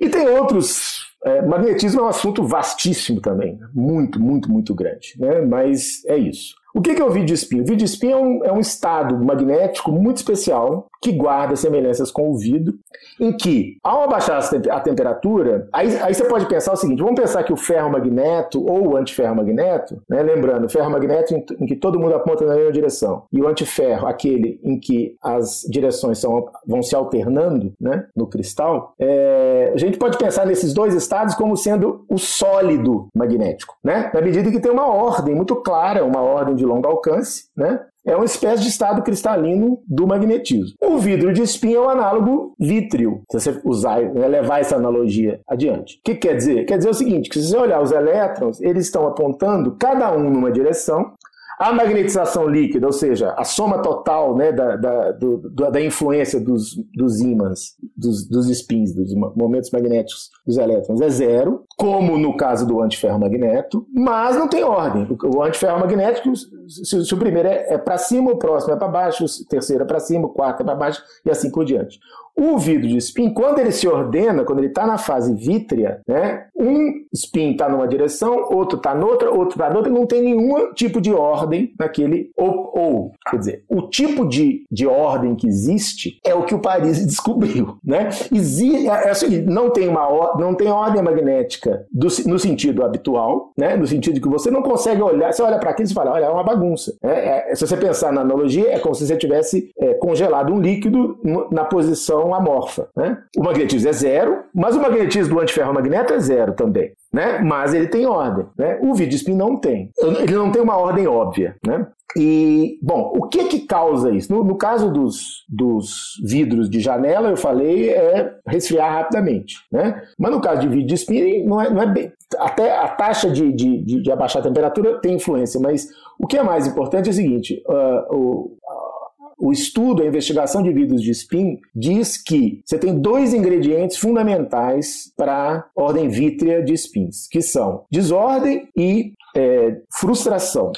E tem outros. é, magnetismo é um assunto vastíssimo também, muito, muito, muito grande, né? mas é isso. O que é o vídeo spin? O vídeo spin é um, é um estado magnético muito especial que guarda semelhanças com o vidro, em que, ao abaixar a tem- a temperatura, aí, aí você pode pensar o seguinte: vamos pensar que o ferromagneto ou o antiferromagneto, né, lembrando, o ferromagneto em, em que todo mundo aponta na mesma direção, e o antiferro, aquele em que as direções são, vão se alternando né, no cristal, é, a gente pode pensar nesses dois estados como sendo o sólido magnético, né? na medida que tem uma ordem muito clara, uma ordem de longo alcance, né? É uma espécie de estado cristalino do magnetismo. O vidro de spin é o análogo vítreo, se você usar, né, levar essa analogia adiante. O que quer dizer? Quer dizer o seguinte, que se você olhar os elétrons, eles estão apontando cada um numa direção, a magnetização líquida, ou seja, a soma total né, da, da, do- da influência dos, dos ímãs, dos, dos spins, dos mo- momentos magnéticos dos elétrons, é zero. como no caso do antiferromagneto, mas não tem ordem. O antiferromagnético, se, se o primeiro é, é para cima, o próximo é para baixo, o terceiro é para cima, o quarto é para baixo e assim por diante. O vidro de spin, quando ele se ordena, quando ele está na fase vítrea, né, um spin está numa direção, outro está noutra, outro está noutra, não tem nenhum tipo de ordem naquele. Ou, ou quer dizer, o tipo de, de ordem que existe é o que o Paris descobriu. Né? Existe, é, é seguinte: não tem, uma, não tem ordem magnética do, no sentido habitual, né? no sentido que você não consegue olhar, você olha para aquilo e fala, olha, é uma bagunça. É, é, se você pensar na analogia, é como se você tivesse é, congelado um líquido na posição amorfa. Né? O magnetismo é zero, mas o magnetismo do antiferromagneto é zero também. Né? Mas ele tem ordem. Né? O vídeo spin não tem. Ele não tem uma ordem óbvia. Né? E, bom, o que que causa isso? No, no, caso dos, dos vidros de janela, eu falei, é resfriar rapidamente, né? Mas no caso de vidro de spin, não é, não é bem... Até a taxa de, de, de, de abaixar a temperatura tem influência, mas o que é mais importante é o seguinte, uh, o, o estudo, a investigação de vidros de spin diz que você tem dois ingredientes fundamentais para a ordem vítrea de spins, que são desordem e é, frustração.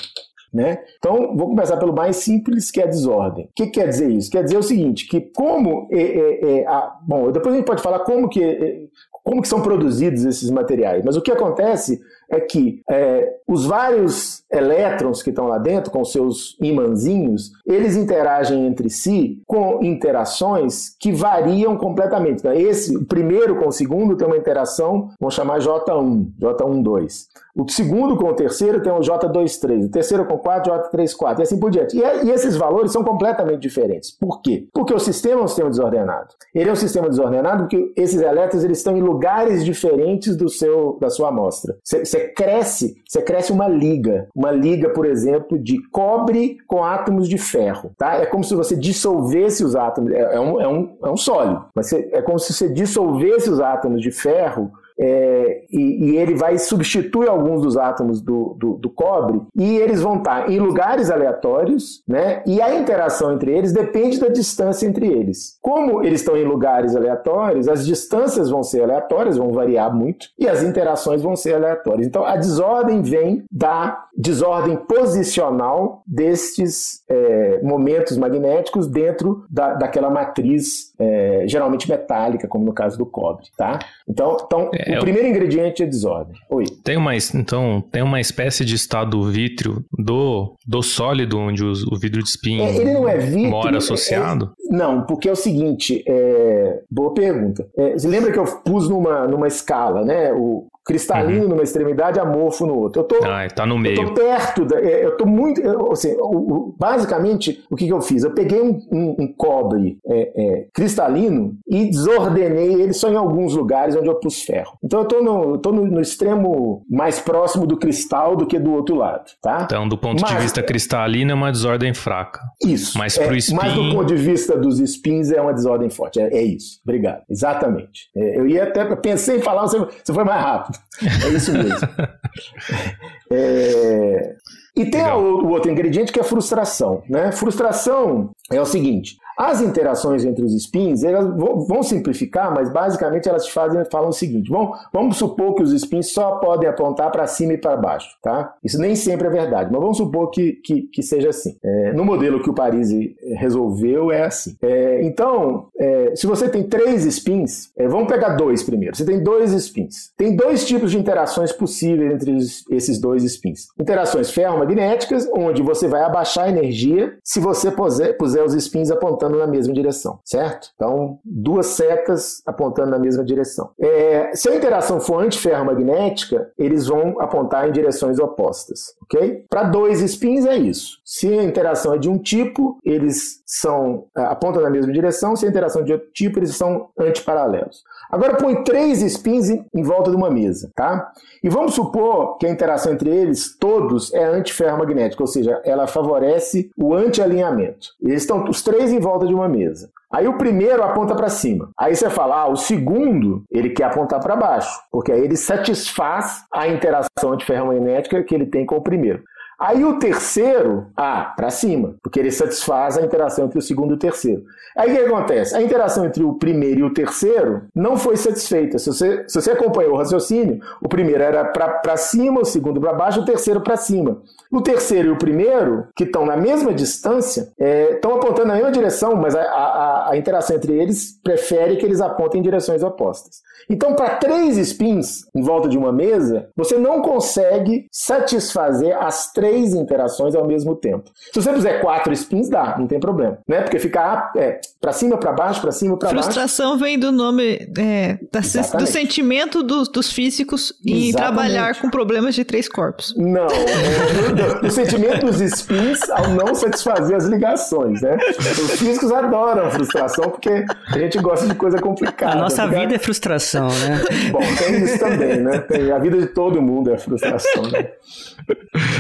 Né? Então, vou começar pelo mais simples, que é a desordem. O que quer dizer isso? Quer dizer o seguinte, que como... É, é, é a, bom, depois a gente pode falar como que, é, como que são produzidos esses materiais, mas o que acontece é que é, os vários elétrons que estão lá dentro, com seus imãzinhos, eles interagem entre si com interações que variam completamente. Então, esse, o primeiro com o segundo tem uma interação, vamos chamar J1, J12. O segundo com o terceiro tem o J23, o terceiro com o quarto, J34, e assim por diante. E, é, e, esses valores são completamente diferentes. Por quê? Porque o sistema é um sistema desordenado. Ele é um sistema desordenado porque esses elétrons eles estão em lugares diferentes do seu, da sua amostra. Você cresce, você cresce uma liga. Uma liga, por exemplo, de cobre com átomos de ferro. Tá? É como se você dissolvesse os átomos. É, é um, é, um, é um sólido. Mas você, é como se você dissolvesse os átomos de ferro é, e, e, ele vai substituir alguns dos átomos do, do, do, cobre e eles vão estar em lugares aleatórios, né? E a interação entre eles depende da distância entre eles. Como eles estão em lugares aleatórios, as distâncias vão ser aleatórias, vão variar muito e as interações vão ser aleatórias. Então a desordem vem da desordem posicional destes é, momentos magnéticos dentro da, daquela matriz é, geralmente metálica, como no caso do cobre, tá? Então, então é, o primeiro ingrediente é desordem. Oi. Tem uma, então, tem uma espécie de estado vítreo do, do sólido onde o, o vidro de espinho é, ele não é vítreo, mora associado? É, não, porque é o seguinte, é, boa pergunta. você lembra que eu pus numa, numa escala, né? O, cristalino uhum. numa extremidade, amorfo no outro. Eu tô, ah, tá no meio. Eu tô perto, da, é, eu tô muito, eu, assim, o, o, basicamente, o que, que eu fiz? Eu peguei um, um, um cobre é, é, cristalino e desordenei ele só em alguns lugares onde eu pus ferro. Então eu tô no, eu tô no, no extremo mais próximo do cristal do que do outro lado, tá? Então, do ponto mas, de vista cristalino, é uma desordem fraca. Isso. Mas pro spin... Mas do ponto de vista dos spins, é uma desordem forte. É, é isso. Obrigado. Exatamente. É, eu ia até, pensei em falar, você, você foi mais rápido. É isso mesmo. é... E tem o, o outro ingrediente que é frustração. Né? Frustração é o seguinte: as interações entre os spins, elas vão simplificar, mas basicamente elas fazem, falam o seguinte: vamos, vamos supor que os spins só podem apontar para cima e para baixo, tá? Isso nem sempre é verdade, mas vamos supor que, que, que seja assim. É, no modelo que o Paris resolveu, é assim. É, então, é, se você tem três spins, é, vamos pegar dois primeiro. Você tem dois spins. Tem dois tipos de interações possíveis entre esses dois spins: interações ferromagnéticas, onde você vai abaixar a energia se você puser, puser os spins apontando apontando na mesma direção, certo? Então, duas setas apontando na mesma direção. É, se a interação for antiferromagnética, eles vão apontar em direções opostas, ok? Para dois spins é isso. Se a interação é de um tipo, eles são é, apontam na mesma direção. Se a interação é de outro tipo, eles são antiparalelos. Agora põe três spins em volta de uma mesa, tá? E vamos supor que a interação entre eles todos é antiferromagnética, ou seja, ela favorece o antialinhamento. Eles estão os três em volta de uma mesa. Aí o primeiro aponta para cima. Aí você fala, ah, o segundo ele quer apontar para baixo, porque aí ele satisfaz a interação antiferromagnética que ele tem com o primeiro. Aí o terceiro, ah, para cima, porque ele satisfaz a interação entre o segundo e o terceiro. Aí o que acontece? A interação entre o primeiro e o terceiro não foi satisfeita. Se você, se você acompanhou o raciocínio, o primeiro era para cima, o segundo para baixo, o terceiro para cima. O terceiro e o primeiro, que estão na mesma distância, é, estão apontando na mesma direção, mas a, a, a interação entre eles prefere que eles apontem em direções opostas. Então, para três spins em volta de uma mesa, você não consegue satisfazer as três interações ao mesmo tempo. Se você fizer quatro spins, dá, não tem problema, né? Porque ficar é, para cima, para baixo, para cima, para baixo. Frustração vem do nome é, da, do sentimento dos, dos físicos em trabalhar com problemas de três corpos. Não, é, o sentimento dos spins ao não satisfazer as ligações, né? Os físicos adoram frustração porque a gente gosta de coisa complicada. A nossa vida é frustração, né? Bom, tem isso também, né? Tem, a vida de todo mundo é frustração, né?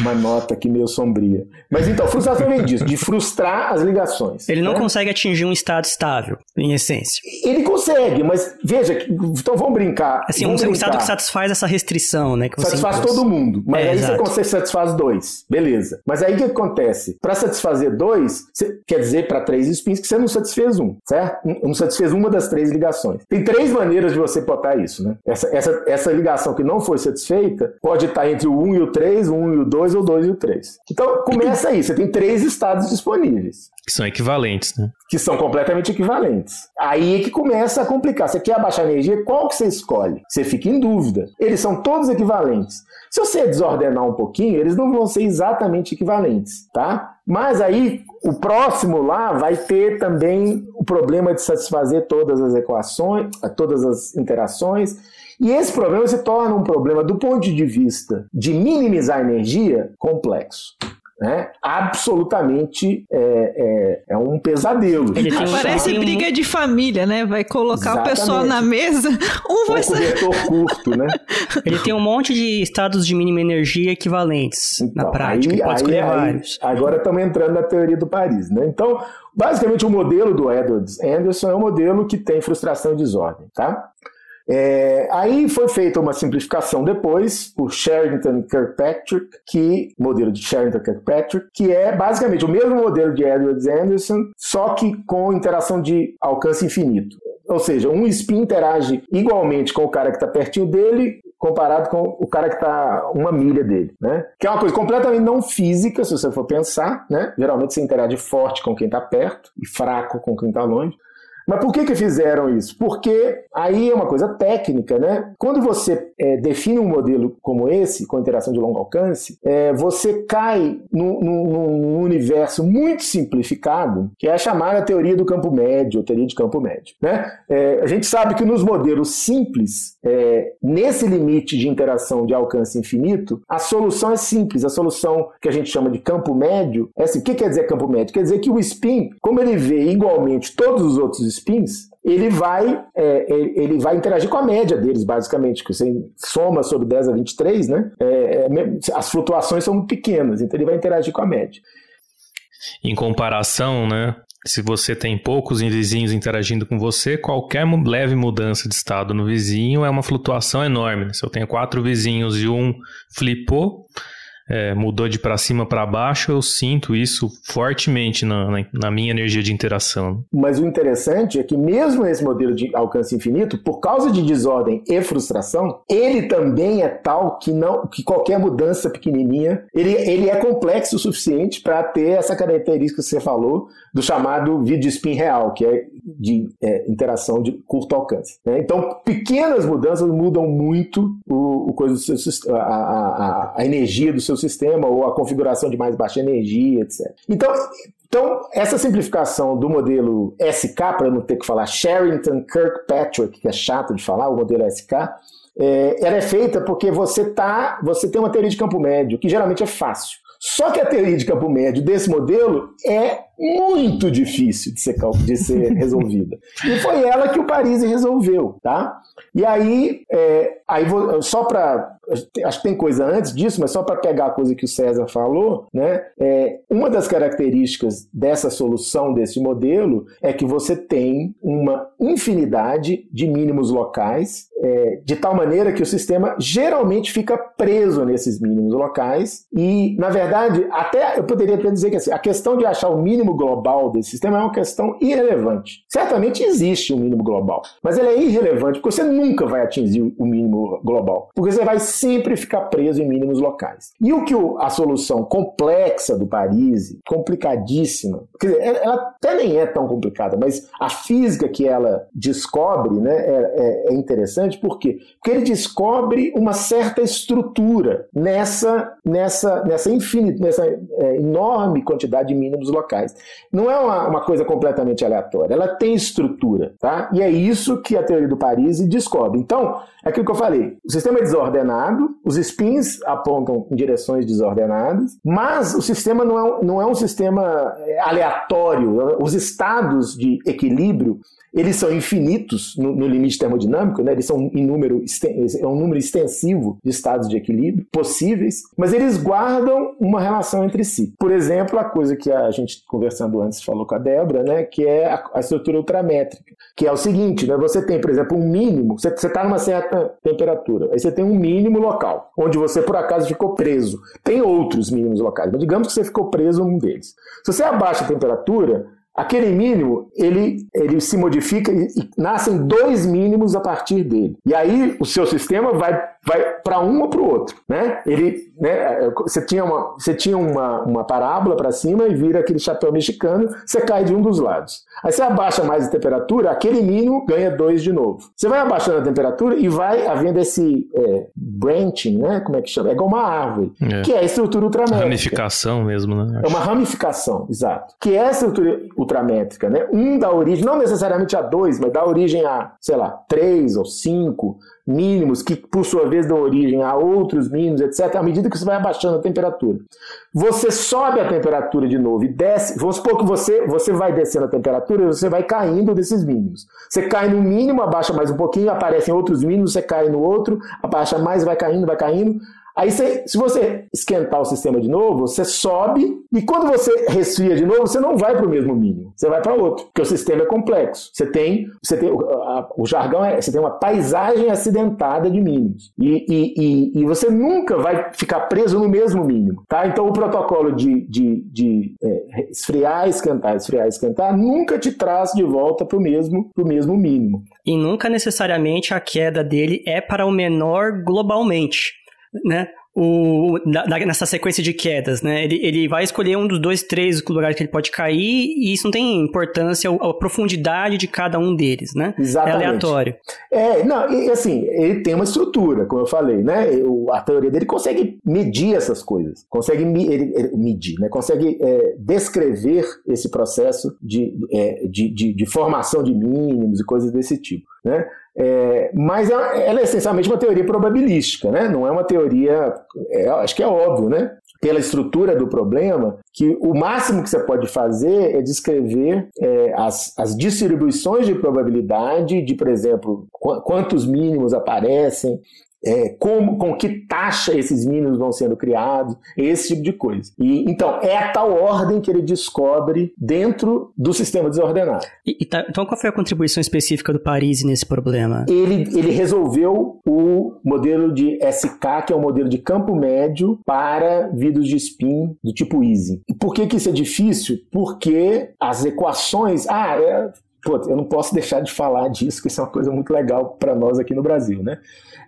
Uma nota aqui meio sombria. Mas então, frustração vem disso, de frustrar as ligações. Ele não né? consegue atingir um estado estável, em essência. Ele consegue, mas veja, então vamos brincar. Assim, vamos um brincar. estado que satisfaz essa restrição, né? Satisfaz todo mundo. Mas é, aí exato. você consegue satisfaz dois. Beleza. Mas aí o que acontece? Para satisfazer dois, você, quer dizer, para três spins, que você não satisfez um, certo? Não satisfez uma das três ligações. Tem três maneiras de você botar isso, né? Essa, essa, essa ligação que não foi satisfeita pode estar entre o 1 e o 3, o 1 e o 2 ou o 2 e o 3. Então começa aí, você tem três estados disponíveis. Que são equivalentes, né? Que são completamente equivalentes. Aí é que começa a complicar. Você quer abaixar a energia, qual que você escolhe? Você fica em dúvida. Eles são todos equivalentes. Se você desordenar um pouquinho, eles não vão ser exatamente equivalentes, tá? Mas aí o próximo lá vai ter também o problema de satisfazer todas as equações, todas as interações. E esse problema se torna um problema do ponto de vista de minimizar a energia complexo. Né? Absolutamente é, é, é um pesadelo. Um- Parece um- briga de família, né? Vai colocar o pessoal Exatamente. na mesa, um Com vai um ser... curto, né? Ele tem um monte de estados de mínima energia equivalentes na Então, prática. aí- pode aí- escolher aí- vários. Agora estamos entrando na teoria do Paris, né? Então, basicamente, o modelo do Edwards Anderson é um modelo que tem frustração e desordem, tá? É, aí foi feita uma simplificação depois por Sherrington Kirkpatrick, que modelo de Sherrington Kirkpatrick, que é basicamente o mesmo modelo de Edwards Anderson, só que com interação de alcance infinito. Ou seja, um spin interage igualmente com o cara que está pertinho dele, comparado com o cara que está uma milha dele, né? Que é uma coisa completamente não física, se você for pensar, né? Geralmente você interage forte com quem está perto e fraco com quem está longe. Mas por que que fizeram isso? Porque aí é uma coisa técnica, né? Quando você é, define um modelo como esse, com interação de longo alcance, é, você cai num, universo muito simplificado, que é a chamada teoria do campo médio, teoria de campo médio, né? É, a gente sabe que nos modelos simples, é, nesse limite de interação de alcance infinito, a solução é simples. A solução que a gente chama de campo médio é assim: o que quer dizer campo médio? Quer dizer que o spin, como ele vê igualmente todos os outros spins, ele vai, é, ele ele vai interagir com a média deles, basicamente, que você soma sobre 10 a 23, né? É, é, as flutuações são pequenas, então ele vai interagir com a média. Em comparação, né? Se você tem poucos vizinhos interagindo com você, qualquer leve mudança de estado no vizinho é uma flutuação enorme. Se eu tenho quatro vizinhos e um flipou, é, mudou de para cima para baixo, eu sinto isso fortemente na, na- na minha energia de interação. Mas o interessante é que mesmo esse modelo de alcance infinito, por causa de desordem e frustração, ele também é tal que não que qualquer mudança pequenininha, ele, ele é complexo o suficiente para ter essa característica que você falou do chamado vídeo spin real, que é de é, interação de curto alcance. né? Então, pequenas mudanças mudam muito o, o coisa seu, a, a- a energia do seu sistema ou a configuração de mais baixa energia, etc. Então, então, essa simplificação do modelo SK, para não ter que falar Sherrington Kirkpatrick, que é chato de falar, o modelo SK, é, ela é feita porque você, tá, você tem uma teoria de campo médio, que geralmente é fácil. Só que a teoria de campo médio desse modelo é muito difícil de ser, de ser resolvida. E foi ela que o Paris resolveu, tá? E aí, é, aí vou- só para acho que tem coisa antes disso, mas só para pegar a coisa que o César falou, né? É, uma das características dessa solução desse modelo é que você tem uma infinidade de mínimos locais, é, de tal maneira que o sistema geralmente fica preso nesses mínimos locais e, na verdade até eu poderia até dizer que assim, a questão de achar o mínimo global desse sistema é uma questão irrelevante. Certamente existe um mínimo global, mas ele é irrelevante porque você nunca vai atingir o mínimo global, porque você vai sempre ficar preso em mínimos locais. E o que o, a solução complexa do Paris, complicadíssima, quer dizer, ela até nem é tão complicada, mas a física que ela descobre né, é, é, é interessante, por quê? Porque ele descobre uma certa estrutura nessa, nessa, nessa, infinita, nessa é, enorme quantidade de mínimos locais. Não é uma, uma coisa completamente aleatória, ela tem estrutura, tá? E é isso que a teoria do Paris descobre. Então, é aquilo que eu falei, o sistema é desordenado, os spins apontam em direções desordenadas, mas o sistema não é, não é um sistema é, aleatório. Os estados de equilíbrio eles são infinitos no, no limite termodinâmico, né? eles são em número, é um número extensivo de estados de equilíbrio possíveis, mas eles guardam uma relação entre si. Por exemplo, a coisa que a gente conversando antes falou com a Débora, né? que é a, a estrutura ultramétrica, que é o seguinte, né? você tem, por exemplo, um mínimo, você está numa certa temperatura, aí você tem um mínimo local, onde você por acaso ficou preso. Tem outros mínimos locais, mas digamos que você ficou preso num deles. Se você abaixa a temperatura, Aquele mínimo, ele, ele se modifica e, e nascem dois mínimos a partir dele. E aí o seu sistema vai, vai para um ou para o outro. Né? Ele, né, você tinha uma, você tinha uma, uma parábola para cima e vira aquele chapéu mexicano, você cai de um dos lados. Aí você abaixa mais a temperatura, aquele mínimo ganha dois de novo. Você vai abaixando a temperatura e vai havendo esse é, branching, né? Como é que chama? É igual uma árvore, é. que é a estrutura ultramétrica. Ramificação mesmo, né? É uma ramificação, exato. Que é a estrutura ultramétrica, né? Um dá origem, não necessariamente a dois, mas dá origem a, sei lá, três ou cinco mínimos, que por sua vez dão origem a outros mínimos, etc., à medida que você vai abaixando a temperatura. Você sobe a temperatura de novo e desce, vamos supor que você, você vai descendo a temperatura e você vai caindo desses mínimos. Você cai no mínimo, abaixa mais um pouquinho, aparecem outros mínimos, você cai no outro, abaixa mais, vai caindo, vai caindo, Aí, se você esquentar o sistema de novo, você sobe e quando você resfria de novo, você não vai para o mesmo mínimo, você vai para outro, porque o sistema é complexo. Você tem, você tem a, o jargão é, você tem uma paisagem acidentada de mínimos e, e, e, e, você nunca vai ficar preso no mesmo mínimo, tá? Então o protocolo de, de, de é, esfriar, esquentar, esfriar, esquentar nunca te traz de volta para o mesmo, pro mesmo mínimo. E nunca necessariamente a queda dele é para o menor globalmente né? O, na, nessa sequência de quedas, né? Ele, ele vai escolher um dos dois, três lugares que ele pode cair e isso não tem importância a, profundidade de cada um deles, né? Exatamente. É aleatório. É, não, e assim, ele tem uma estrutura, como eu falei, né? a teoria dele consegue medir essas coisas, consegue ele, ele, medir, né? Consegue é, descrever esse processo de, é, de, de, de formação de mínimos e coisas desse tipo, né? É, mas ela é essencialmente uma teoria probabilística, né? não é uma teoria, é, acho que é óbvio, né? pela estrutura do problema, que o máximo que você pode fazer é descrever é, as, as distribuições de probabilidade de, por exemplo, qu quantos mínimos aparecem, é, como, com que taxa esses mínimos vão sendo criados, esse tipo de coisa. E, então, é a tal ordem que ele descobre dentro do sistema desordenado. E, e tá, então, qual foi a contribuição específica do Parisi nesse problema? Ele, ele resolveu o modelo de SK, que é o um modelo de campo médio para vidros de spin do tipo easy. E por que, que isso é difícil? Porque as equações. Ah, é, Pô, eu não posso deixar de falar disso, que isso é uma coisa muito legal para nós aqui no Brasil, né?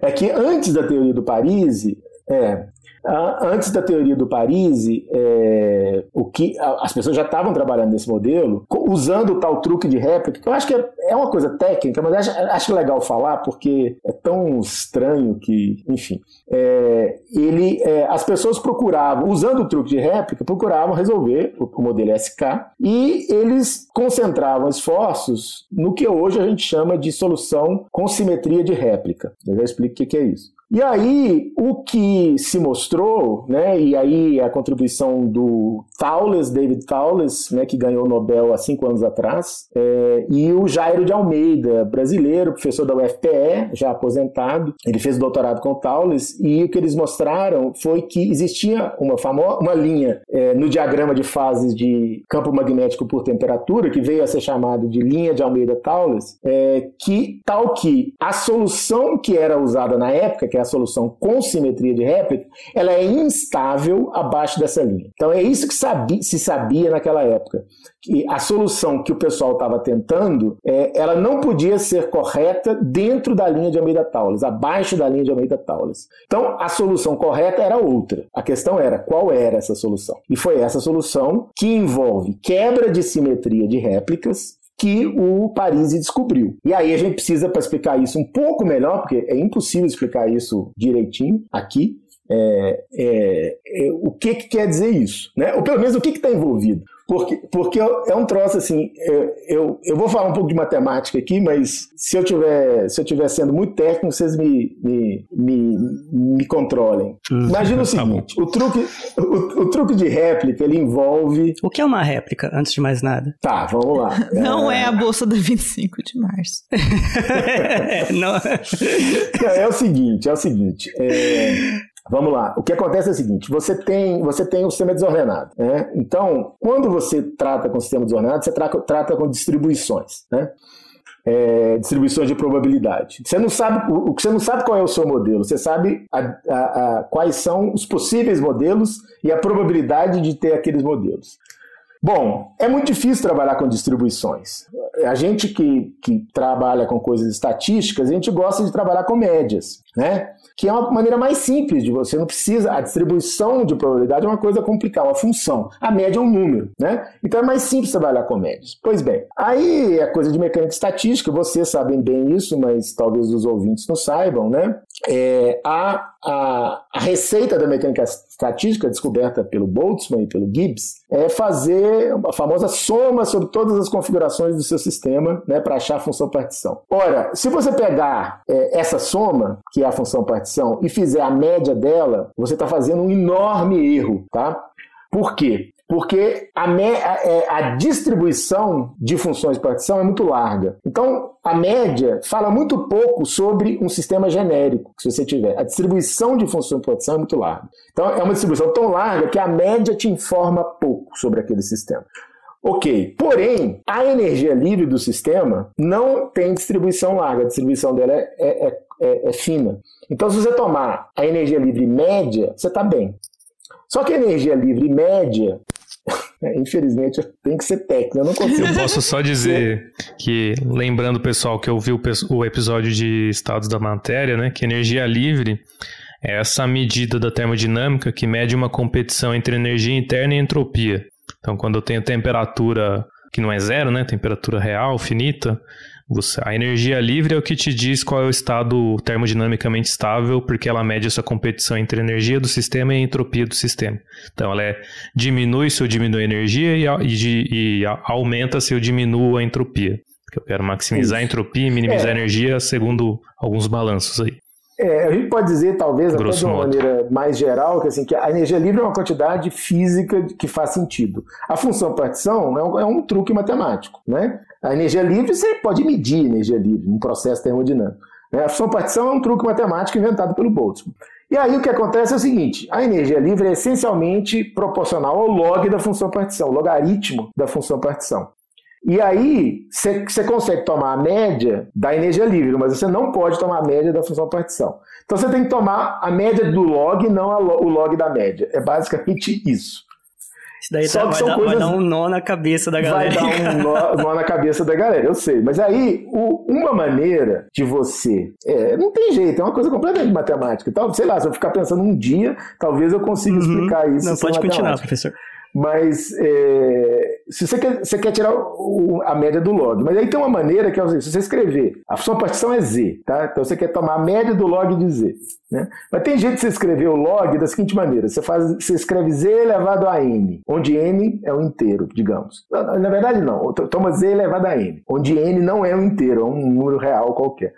É que antes da teoria do Paris, é, antes da teoria do Paris, é, o que as pessoas já estavam trabalhando nesse modelo, usando o tal truque de réplica, que eu acho que é, é uma coisa técnica, mas acho, acho, legal falar porque é tão estranho que, enfim, é, ele, é, as pessoas procuravam, usando o truque de réplica, procuravam resolver o, o modelo SK e eles concentravam esforços no que hoje a gente chama de solução com simetria de réplica. Eu já explico o que é isso. E aí, o que se mostrou, né, e aí a contribuição do Taules, David Taules, né, que ganhou o Nobel há cinco anos atrás, é, e o Jairo de Almeida, brasileiro, professor da UFPE, já aposentado, ele fez doutorado com o Taules, e o que eles mostraram foi que existia uma, famosa, uma linha é, no diagrama de fases de campo magnético por temperatura, que veio a ser chamado de linha de Almeida-Taules, é, que tal que a solução que era usada na época, que a solução com simetria de réplica, ela é instável abaixo dessa linha. Então é isso que sabia, se sabia naquela época, que a solução que o pessoal estava tentando, é, ela não podia ser correta dentro da linha de Almeida-Taulas, abaixo da linha de Almeida-Taulas. Então a solução correta era outra. A questão era qual era essa solução. E foi essa solução que envolve quebra de simetria de réplicas, que o Parisi descobriu. E aí a gente precisa, para explicar isso um pouco melhor, porque é impossível explicar isso direitinho aqui, é, é, é, o que, que quer dizer isso? Né? Ou pelo menos o que está envolvido? Porque, porque é um troço assim, eu, eu, eu, vou falar um pouco de matemática aqui, mas se eu tiver, se eu tiver sendo muito técnico, vocês me, me, me, me controlem. Hum, Imagina o tá seguinte, o truque, o, o, truque de réplica, ele envolve... O que é uma réplica, antes de mais nada? Tá, vamos lá. Não é, é a bolsa da 25 de março. é, não... é o seguinte, é o seguinte, é... Vamos lá. O que acontece é o seguinte: você tem, você tem um sistema desordenado. Né? Então, quando você trata com sistema desordenado, você trata, trata com distribuições. Né? É, distribuições de probabilidade. Você não sabe o, você não sabe qual é o seu modelo. Você sabe a, a, a, quais são os possíveis modelos e a probabilidade de ter aqueles modelos. Bom, é muito difícil trabalhar com distribuições. A gente que, que trabalha com coisas estatísticas, a gente gosta de trabalhar com médias, né? que é uma maneira mais simples de você não precisa. A distribuição de probabilidade é uma coisa complicada, uma função. A média é um número, né? Então é mais simples trabalhar com médias. Pois bem, aí é coisa de mecânica estatística, vocês sabem bem isso, mas talvez os ouvintes não saibam, né? É, a, a, a receita da mecânica estatística, descoberta pelo Boltzmann e pelo Gibbs, é fazer a famosa soma sobre todas as configurações do seu sistema né, para achar a função partição. Ora, se você pegar é, essa soma, que é a função partição, e fizer a média dela, você está fazendo um enorme erro, tá? Por quê? Porque a, me, a, é, a, distribuição de funções de partição é muito larga. Então, a média fala muito pouco sobre um sistema genérico, se você tiver. A distribuição de funções de partição é muito larga. Então, é uma distribuição tão larga que a média te informa pouco sobre aquele sistema. Ok, porém, a energia livre do sistema não tem distribuição larga, a distribuição dela é, é, é, é fina. Então, se você tomar a energia livre média, você está bem. Só que a energia livre média, infelizmente, tem que ser técnica. Eu não consigo. Eu posso só dizer que, lembrando o pessoal que ouviu o episódio de estados da matéria, né, que energia livre é essa medida da termodinâmica que mede uma competição entre energia interna e entropia. Então, quando eu tenho temperatura que não é zero, né, temperatura real, finita, você, a energia livre é o que te diz qual é o estado termodinamicamente estável, porque ela mede essa competição entre a energia do sistema e a entropia do sistema. Então, ela é, diminui se eu diminuo a energia e, e, e aumenta se eu diminuo a entropia. Porque eu quero maximizar Isso. a entropia e minimizar é. a energia segundo alguns balanços aí. É, a gente pode dizer, talvez, até de uma modo. maneira mais geral, que, assim, que a energia livre é uma quantidade física que faz sentido. A função partição é um, é um truque matemático. Né? A energia livre, você pode medir energia livre num processo termodinâmico. Né? A função partição é um truque matemático inventado pelo Boltzmann. E aí o que acontece é o seguinte: a energia livre é essencialmente proporcional ao log da função partição, logaritmo da função partição. E aí você consegue tomar a média da energia livre, mas você não pode tomar a média da função partição. Então você tem que tomar a média do log, não o log da média. É basicamente isso. Daí tá, vai, dar, coisas... vai, dar, um nó na cabeça da galera. Vai dar um nó, nó na cabeça da galera, eu sei. Mas aí, o, uma maneira de você. É, não tem jeito, é uma coisa completamente matemática. Então, sei lá, se eu ficar pensando um dia, talvez eu consiga uhum. explicar isso. Não, pode continuar, professor. Mas é, se você quer, você quer tirar o, a média do log, mas aí tem uma maneira que é se você escrever, a sua partição é z, tá? Então você quer tomar a média do log de z. Né? Mas tem jeito de você escrever o log da seguinte maneira: você, faz, você escreve z elevado a n, onde n é um inteiro, digamos. Na, verdade, não. Toma z elevado a n, onde n não é um inteiro, é um número real qualquer.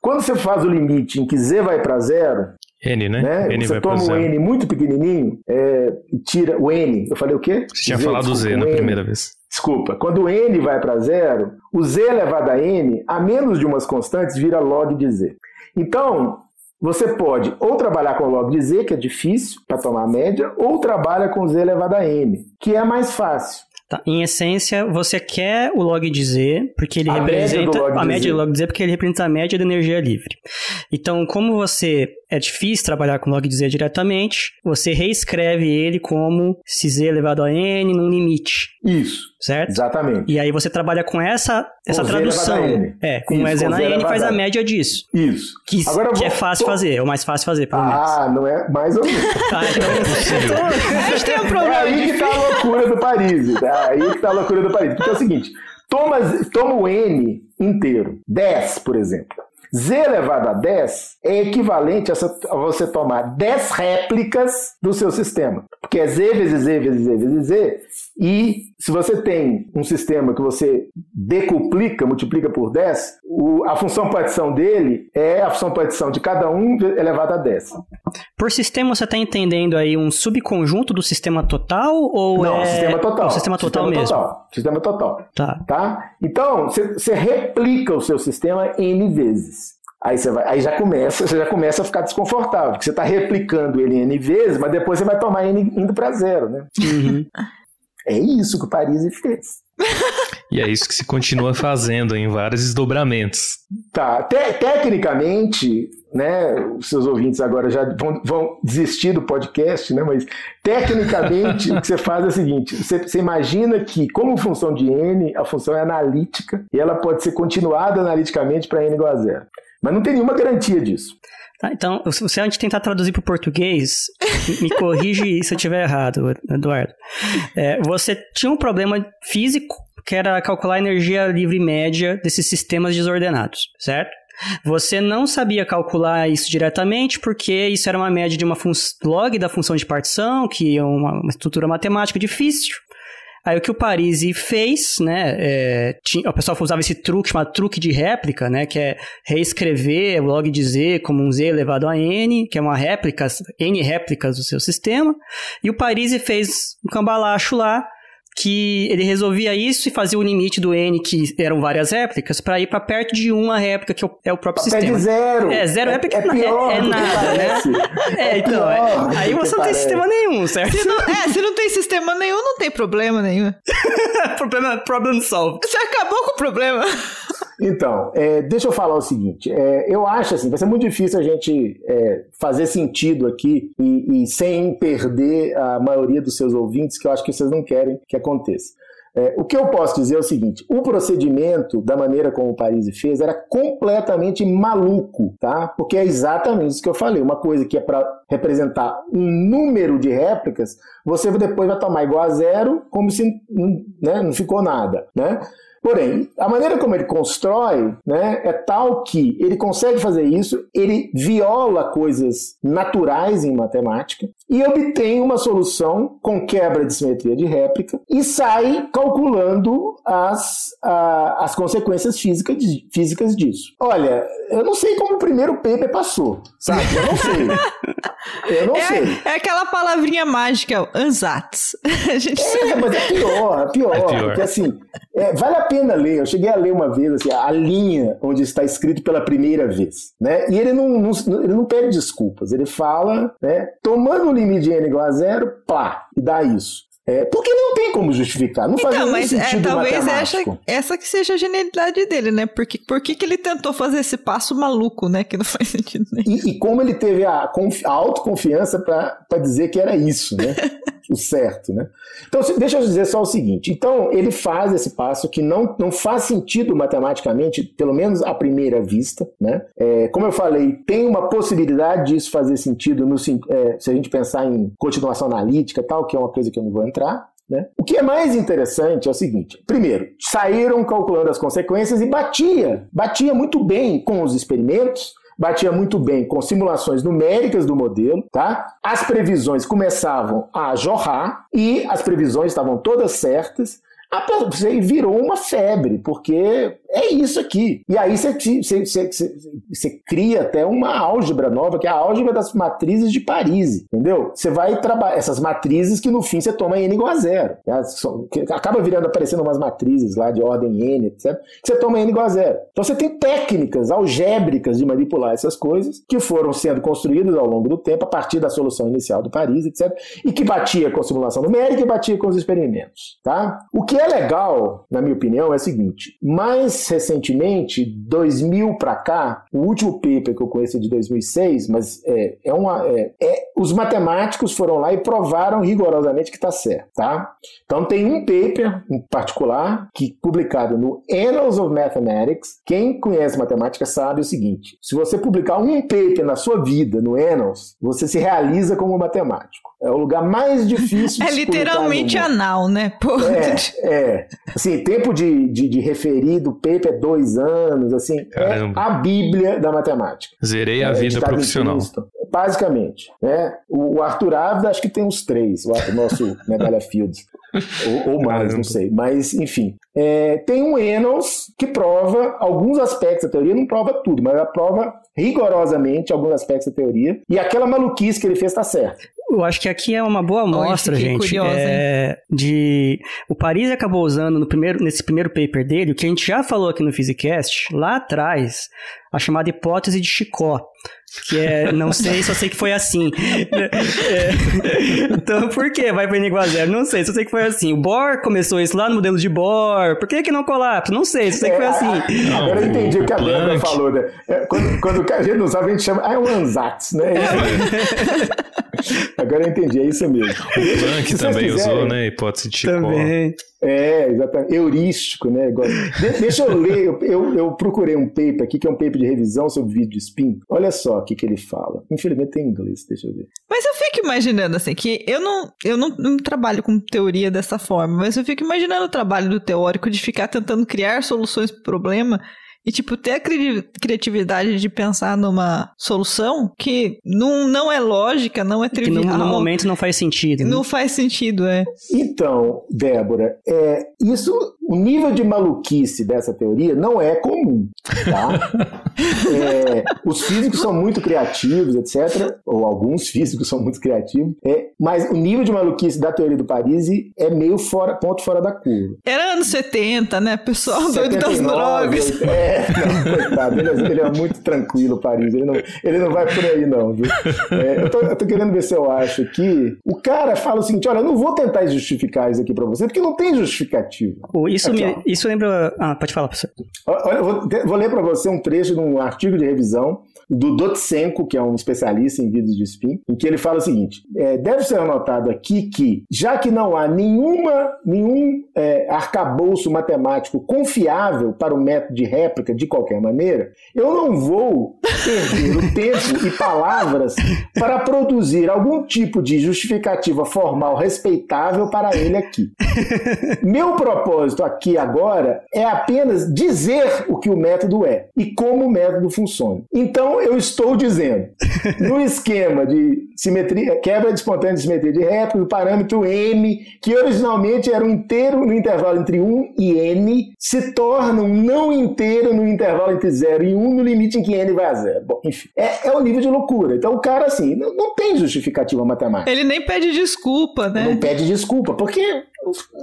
Quando você faz o limite em que z vai para zero, N, né? né? N você toma o N muito pequenininho é, e tira o N. Eu falei o quê? Você tinha Z, falado desculpa, Z na primeira vez. Desculpa. Quando o N vai para zero, o Z elevado a N, a menos de umas constantes, vira log de Z. Então, você pode ou trabalhar com log de Z, que é difícil para tomar a média, ou trabalha com Z elevado a N, que é mais fácil. Tá. Em essência, você quer o log de Z, porque ele A média representa log a média do log Z, porque ele representa a média da energia livre. Então, como você é difícil trabalhar com log de Z diretamente, você reescreve ele como se Z elevado a n num limite, Isso, certo? exatamente. E aí você trabalha com essa, essa Z tradução. É, com Isso, Z com na N faz a média disso. Isso. Que, Agora que vou- é fácil tô- fazer, é o mais fácil fazer, pelo menos. Ah, não é mais ou menos. Ah, então, A gente tem um É problema aí de que tá a loucura do Paris. É aí que tá a loucura do Paris. Porque é o seguinte: toma, toma o N inteiro, 10, por exemplo. Z elevado a 10 é equivalente a você tomar 10 réplicas do seu sistema. Porque é Z vezes Z vezes Z vezes Z. E se você tem um sistema que você decuplica, multiplica por 10, o- a função partição dele é a função partição de cada um elevado a 10. Por sistema, você está entendendo aí um subconjunto do sistema total ou Não, é... sistema total. O sistema total mesmo. Total. Sistema total. Tá. Tá? Então, você você replica o seu sistema N vezes. Aí, você vai, aí já começa, você já começa a ficar desconfortável, porque você está replicando ele N vezes, mas depois você vai tomar N indo para zero, né? Uhum. É isso que o Paris fez. E é isso que se continua fazendo em vários desdobramentos. Tá, te- tecnicamente, né, os seus ouvintes agora já vão, vão desistir do podcast, né, mas tecnicamente o que você faz é o seguinte, você, você imagina que como função de n, a função é analítica e ela pode ser continuada analiticamente para n igual a zero. Mas não tem nenhuma garantia disso. Tá, então, se a gente tentar traduzir para o português, me corrige se eu estiver errado, Eduardo. É, você tinha um problema físico que era calcular a energia livre média desses sistemas desordenados, certo? Você não sabia calcular isso diretamente porque isso era uma média de uma log da função de partição, que é uma estrutura matemática difícil. Aí o que o Parisi fez, né? é, tinha, o pessoal usava esse truque chamado truque de réplica, né? Que é reescrever o log de z como um z elevado a n, que é uma réplica, n réplicas do seu sistema. E o Parisi fez um cambalacho lá que ele resolvia isso e fazia o limite do n, que eram várias réplicas, para ir para perto de uma réplica, que é o- é próprio Pede sistema. zero. É, zero é porque é, pior é- é nada, né? parece. É, então, é- aí você não tem parece. sistema nenhum, certo? Se não, é, se não tem sistema nenhum, não tem problema nenhum. Problema, problem solved. Você acabou com o problema. Então, é, deixa eu falar o seguinte: é, eu acho assim, vai ser muito difícil a gente é, fazer sentido aqui e, e sem perder a maioria dos seus ouvintes, que eu acho que vocês não querem que aconteça. É, o que eu posso dizer é o seguinte: o procedimento, da maneira como o Parisi fez, era completamente maluco, tá? Porque é exatamente isso que eu falei. Uma coisa que é para representar um número de réplicas, você depois vai tomar igual a zero, como se né, não ficou nada, né? Porém, a maneira como ele constrói né, é tal que ele consegue fazer isso, ele viola coisas naturais em matemática e obtém uma solução com quebra de simetria de réplica e sai calculando as, a- as consequências físicas, de- físicas disso. Olha, eu não sei como o primeiro paper passou, sabe? Eu não sei. Eu não sei. É, é aquela palavrinha mágica, ansatz. A gente É, mas é pior, é pior, É pior. porque assim, é, vale a pena ler. Eu cheguei a ler uma vez assim, a linha onde está escrito pela primeira vez, né? E ele não, não- ele não pede desculpas, ele fala, né? Tomando o limite de n igual a zero, pá, e dá isso. É, porque não tem como justificar, não faz Então, nenhum mas é, sentido talvez essa, essa que seja a genialidade dele, né? Porque, por que, que ele tentou fazer esse passo maluco, né? Que não faz sentido nenhum. E, e como ele teve a, a autoconfiança para dizer que era isso, né? o certo, né? Então, deixa eu dizer só o seguinte. Então, ele faz esse passo que não, não faz sentido matematicamente, pelo menos à primeira vista, né? É, como eu falei, tem uma possibilidade disso fazer sentido no, é, se a gente pensar em continuação analítica tal, que é uma coisa que eu não vou entrar, né? O que é mais interessante é o seguinte: primeiro, saíram calculando as consequências e batia, batia muito bem com os experimentos, batia muito bem com simulações numéricas do modelo, tá? As previsões começavam a jorrar e as previsões estavam todas certas. E virou uma febre, porque é isso aqui. E aí você, você, você, você cria até uma álgebra nova, que é a álgebra das matrizes de Paris, entendeu? Você vai trabalhar essas matrizes que no fim você toma n igual a zero. Né? Acaba virando, aparecendo umas matrizes lá de ordem n, etc. Você toma n igual a zero. Então você tem técnicas algébricas de manipular essas coisas que foram sendo construídas ao longo do tempo a partir da solução inicial do Paris, etc. E que batia com a simulação numérica e batia com os experimentos, tá? O que é legal, na minha opinião, é o seguinte: mais recentemente, 2000 para cá, o último paper que eu conheço é de 2006, mas é, é uma é, é, os matemáticos foram lá e provaram rigorosamente que está certo, tá? Então tem um paper em particular que publicado no Annals of Mathematics. Quem conhece matemática sabe o seguinte: se você publicar um paper na sua vida no Annals, você se realiza como matemático. É o lugar mais difícil de É literalmente anal, né? Pô. É, é. Assim, tempo de, de, de referir do paper é dois anos, assim. Caramba. É a bíblia da matemática. Zerei a é, vida profissional. Basicamente. Né? O, Arthur Ávila acho que tem uns três, o nosso medalha Fields. ou, ou, mais, Caramba. não sei. Mas, enfim. É, tem um Enos que prova alguns aspectos da teoria, não prova tudo, mas ela prova rigorosamente alguns aspectos da teoria. E aquela maluquice que ele fez está certa. Eu acho que aqui é uma boa amostra, gente, curiosa, é, de o Paris acabou usando no primeiro, nesse primeiro paper dele, o que a gente já falou aqui no Physicast, lá atrás, a chamada hipótese de Chicó, que é, não sei, só sei que foi assim. É, então, por que vai para igual a zero? Não sei, só sei que foi assim. O Bohr começou isso lá no modelo de Bohr. Por que que não colapsa? Não sei, só sei que foi assim. Não, Agora eu entendi o que a Débora falou, né? É, quando, quando a gente não sabe, a gente chama... Ah, é um ansatz, né? É Agora eu entendi, é isso mesmo. O Planck também quiserem, usou, né? Hipótese de Chicó. Também. É, exatamente. Heurístico, né? De deixa eu ler, eu, eu, eu, procurei um paper aqui, que é um paper de revisão sobre vídeo de spin. Olha só o que, que ele fala. Infelizmente tem inglês, deixa eu ver. Mas eu fico imaginando, assim, que eu não, eu não, não trabalho com teoria dessa forma, mas eu fico imaginando o trabalho do teórico de ficar tentando criar soluções para o problema e, tipo, ter a cri criatividade de pensar numa solução que não, não é lógica, não é trivial. Que no, no momento não faz sentido. Né? Não faz sentido, é. Então, Débora, é, isso, o nível de maluquice dessa teoria não é comum, tá? é, os físicos são muito criativos, etc. Ou alguns físicos são muito criativos. É, mas o nível de maluquice da teoria do Paris é meio fora, ponto fora da curva. Era anos 70, né? Pessoal 79, doido das drogas. É, não, coitado, ele é, ele é, muito tranquilo, Paris. Ele não, ele não vai por aí, não, viu? É, eu, tô, eu, tô, querendo ver se eu acho aqui. O cara fala o seguinte: olha, eu não vou tentar justificar isso aqui pra você, porque não tem justificativa. Isso, aqui, me, isso lembra. Ah, pode falar, professor. Olha, eu vou, vou ler pra você um trecho de um artigo de revisão do Dotsenko, que é um especialista em vídeos de spin, em que ele fala o seguinte: é, deve ser anotado aqui que, já que não há nenhuma, nenhum é, arcabouço matemático confiável para o método de réplica de qualquer maneira, eu não vou perder o tempo e palavras para produzir algum tipo de justificativa formal respeitável para ele aqui. Meu propósito aqui agora é apenas dizer o que o método é e como o método funciona. Então, eu estou dizendo, no esquema de simetria, quebra de espontânea de simetria de réplica, o parâmetro m, que originalmente era um inteiro no intervalo entre 1 e n, se torna um não inteiro no intervalo entre 0 e 1, no limite em que n vai a zero. Bom, enfim, é, é o nível de loucura. Então o cara, assim, não, não tem justificativa matemática. Ele nem pede desculpa, né? Não pede desculpa, porque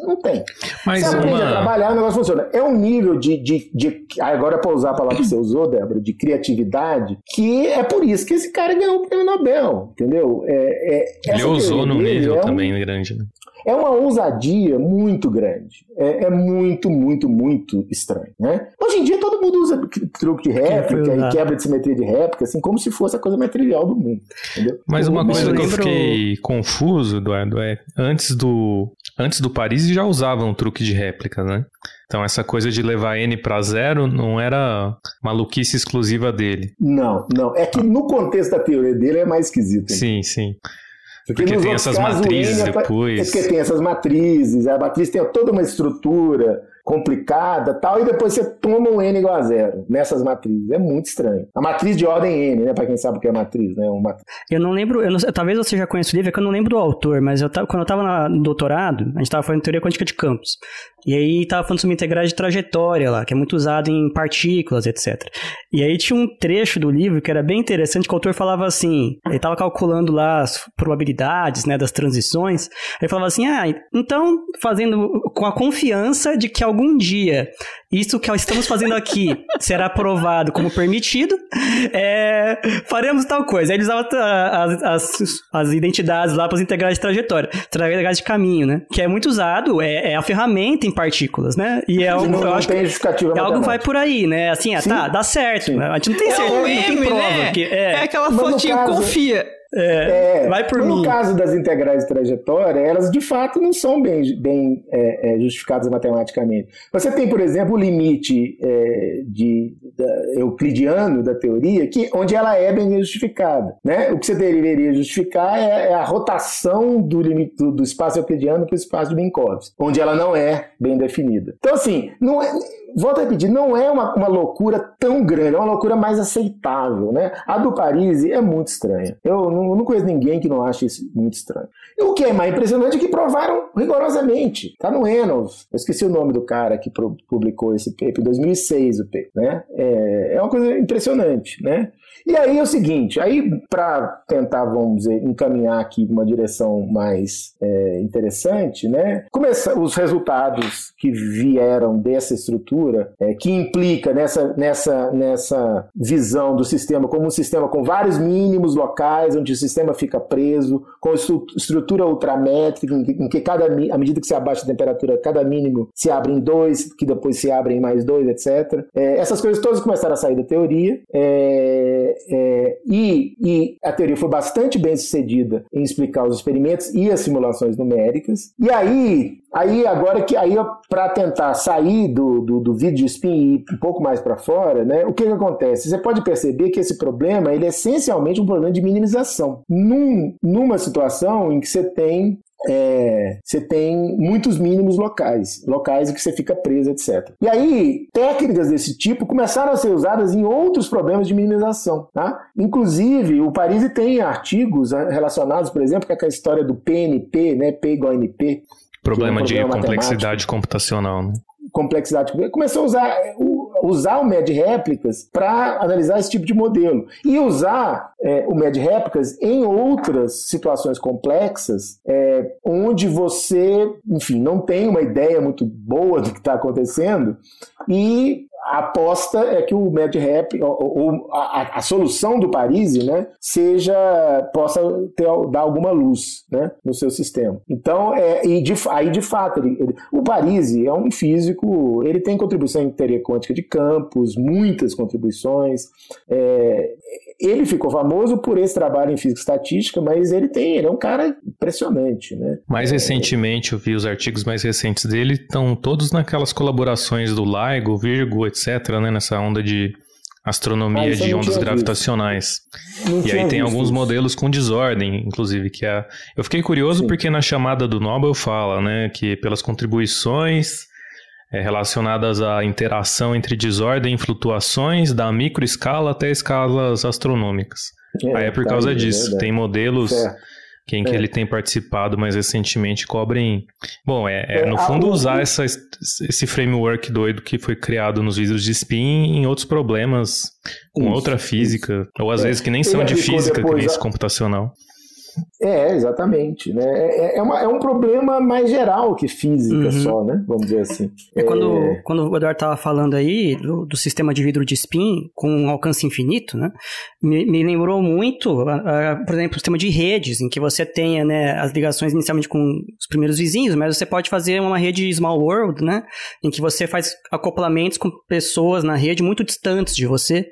não tem. Mas você aprende uma... a trabalhar, o negócio funciona. É um nível de. de, de agora, para usar a palavra que você usou, Débora, de criatividade, que é por isso que esse cara ganhou o prêmio Nobel, entendeu? É, é, Ele usou no nível é um, também grande, né? É uma ousadia muito grande. É, é, muito, muito, muito estranho. Né? Hoje em dia todo mundo usa truque de réplica e quebra de simetria de réplica, assim, como se fosse a coisa mais trivial do mundo. Entendeu? Mas uma coisa que eu fiquei confuso, Eduardo, é antes do, antes do Paris já usavam truque de réplica, né? Então essa coisa de levar n para zero não era maluquice exclusiva dele. Não, não. É que no contexto da teoria dele é mais esquisito. Hein? Sim, sim. Porque, porque tem essas casos, matrizes é depois. É porque tem essas matrizes, a matriz tem toda uma estrutura complicada tal, e depois você toma um N igual a zero nessas matrizes. É muito estranho. A matriz de ordem N, né? Pra quem sabe o que é matriz, né? Uma... Eu não lembro, eu não, talvez você já conheça o livro, é que eu não lembro do autor, mas eu, quando eu tava no doutorado, a gente tava fazendo teoria quântica de campos. E aí tava falando sobre integrais de trajetória lá, que é muito usado em partículas, etc. E aí tinha um trecho do livro que era bem interessante, que o autor falava assim, ele tava calculando lá as probabilidades, né, das transições, ele falava assim, ah, então fazendo com a confiança de que algum dia isso que estamos fazendo aqui será aprovado como permitido, é, faremos tal coisa. Aí ele usava as, as, as identidades lá para os integrais de trajetória, integrais de caminho, né? Que é muito usado, é, é a ferramenta partículas, né? E é algo, não, eu não acho tem que justificativa é algo vai por aí, né? Assim, ah, Sim. tá, dá certo. Né? A gente não tem É certeza, um não tem prova. né? Que, É é, aquela Mas fotinho, caso- confia. É, É, vai por no mim. caso das integrais de trajetória, elas de fato não são bem, bem é, é, justificadas matematicamente. Você tem, por exemplo, o limite é, de, da- euclidiano da teoria, que, onde ela é bem justificada. Né? O que você deveria justificar é, é a rotação do, limite, do, do espaço euclidiano para o espaço de Minkowski, onde ela não é bem definida. Então, assim, não é, volto a repetir, não é uma, uma loucura tão grande, é uma loucura mais aceitável, né? A do Paris é muito estranha. Eu não, eu não conheço ninguém que não ache isso muito estranho. E o que é mais impressionante é que provaram rigorosamente. Tá no Ennals. Eu esqueci o nome do cara que publicou esse paper, em 2006 o paper, né? É, é uma coisa impressionante, né? E aí é o seguinte, aí para tentar, vamos dizer, encaminhar aqui uma direção mais é, interessante, né? Começa, os resultados que vieram dessa estrutura, é, que implica nessa, nessa, nessa visão do sistema como um sistema com vários mínimos locais, onde o sistema fica preso, com estru- estrutura ultramétrica, em que, cada, à medida que se abaixa a temperatura, cada mínimo se abre em dois, que depois se abre em mais dois, etc. É, essas coisas todas começaram a sair da teoria. é, é, e, e a teoria foi bastante bem sucedida em explicar os experimentos e as simulações numéricas. E aí, aí agora que aí para tentar sair do, do, do vídeo de spin e ir um pouco mais para fora, né? O que, que acontece? Você pode perceber que esse problema ele é essencialmente um problema de minimização. Num, numa situação em que você tem é, você tem muitos mínimos locais, locais em que você fica preso, etc. E aí, técnicas desse tipo começaram a ser usadas em outros problemas de minimização. Tá? Inclusive, o Parisi tem artigos relacionados, por exemplo, com aquela história do PNP, né, P igual a NP, Problema um de problema complexidade computacional, né? complexidade. Começou a usar o, usar o MED réplicas para analisar esse tipo de modelo. E usar é, o MED réplicas em outras situações complexas, é, onde você, enfim, não tem uma ideia muito boa do que está acontecendo e aposta é que o MedRap, ou, ou a, a, solução do Parisi, né, seja, possa ter, dar alguma luz né, no seu sistema. Então, é, e de, aí de fato, ele, ele, o Parisi é um físico, ele tem contribuição em teoria quântica de campos, muitas contribuições. É, ele ficou famoso por esse trabalho em física estatística, mas ele tem, ele é um cara impressionante, né? Mais recentemente, eu vi os artigos mais recentes dele, estão todos naquelas colaborações do LIGO, Virgo, etc, né, nessa onda de astronomia Ah, de ondas gravitacionais. e aí tem alguns isso. modelos com desordem, inclusive, que é... Eu fiquei curioso Sim. porque na chamada do Nobel fala, né, que pelas contribuições é, relacionadas à interação entre desordem e flutuações da microescala até escalas astronômicas. É, aí é por tá causa aí, disso. Tem modelos que, em que é. ele tem participado mais recentemente cobrem. Bom, é, é no fundo usar essa, esse framework doido que foi criado nos vídeos de spin em outros problemas com isso, outra física, isso. ou às vezes que nem são de física, que nem esse computacional. É, exatamente. Né? É, é, uma, é um problema mais geral que física uhum. só, né? Vamos dizer assim. É, quando, quando o Eduardo estava falando aí do, do, sistema de vidro de spin com um alcance infinito, né? Me, me lembrou muito, por exemplo, o sistema de redes, em que você tenha né, as ligações inicialmente com os primeiros vizinhos, mas você pode fazer uma rede small world, né? Em que você faz acoplamentos com pessoas na rede muito distantes de você.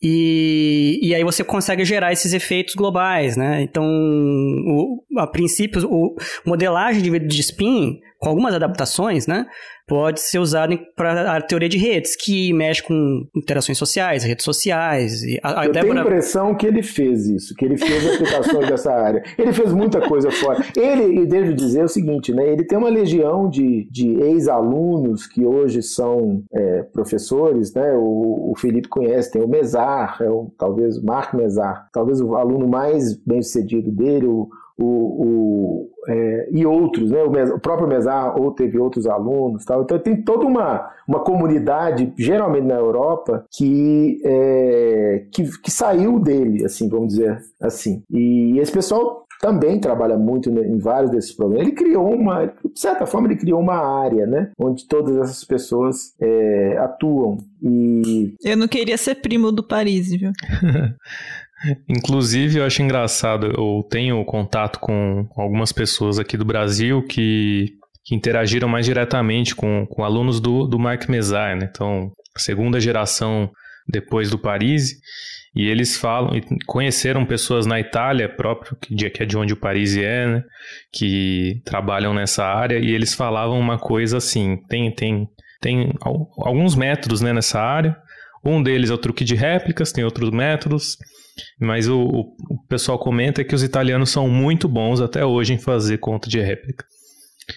E, e aí você consegue gerar esses efeitos globais, né? Então, o, a princípio, o modelagem de de spin, com algumas adaptações, né? Pode ser usado para a teoria de redes, que mexe com interações sociais, redes sociais. E a, a Eu Débora... tenho a impressão que ele fez isso, que ele fez aplicações dessa área. Ele fez muita coisa fora. Ele, e devo dizer o seguinte, né? Ele tem uma legião de, de ex-alunos que hoje são é, professores, né? O, o, Felipe conhece, tem o Mesar, é o, talvez o Marco Mesar, talvez o aluno mais bem sucedido dele, o o, o é, e outros, né? O, o, próprio Mesar ou teve outros alunos, tal. Então tem toda uma, uma comunidade, geralmente na Europa, que, é, que, que saiu dele, assim, vamos dizer assim. E esse pessoal também trabalha muito em vários desses problemas. Ele criou uma, de certa forma, ele criou uma área, né, onde todas essas pessoas é, atuam. E eu não queria ser primo do Paris, viu? Inclusive, eu acho engraçado, eu tenho contato com algumas pessoas aqui do Brasil que, que interagiram mais diretamente com, com alunos do, do Mark Mezar, né? Então, segunda geração depois do Paris, e eles falam, conheceram pessoas na Itália próprio, que é de onde o Paris é, né? Que trabalham nessa área, e eles falavam uma coisa assim, tem, tem, tem alguns métodos né, nessa área, um deles é o truque de réplicas, tem outros métodos, mas o, o, pessoal comenta que os italianos são muito bons até hoje em fazer conta de réplica.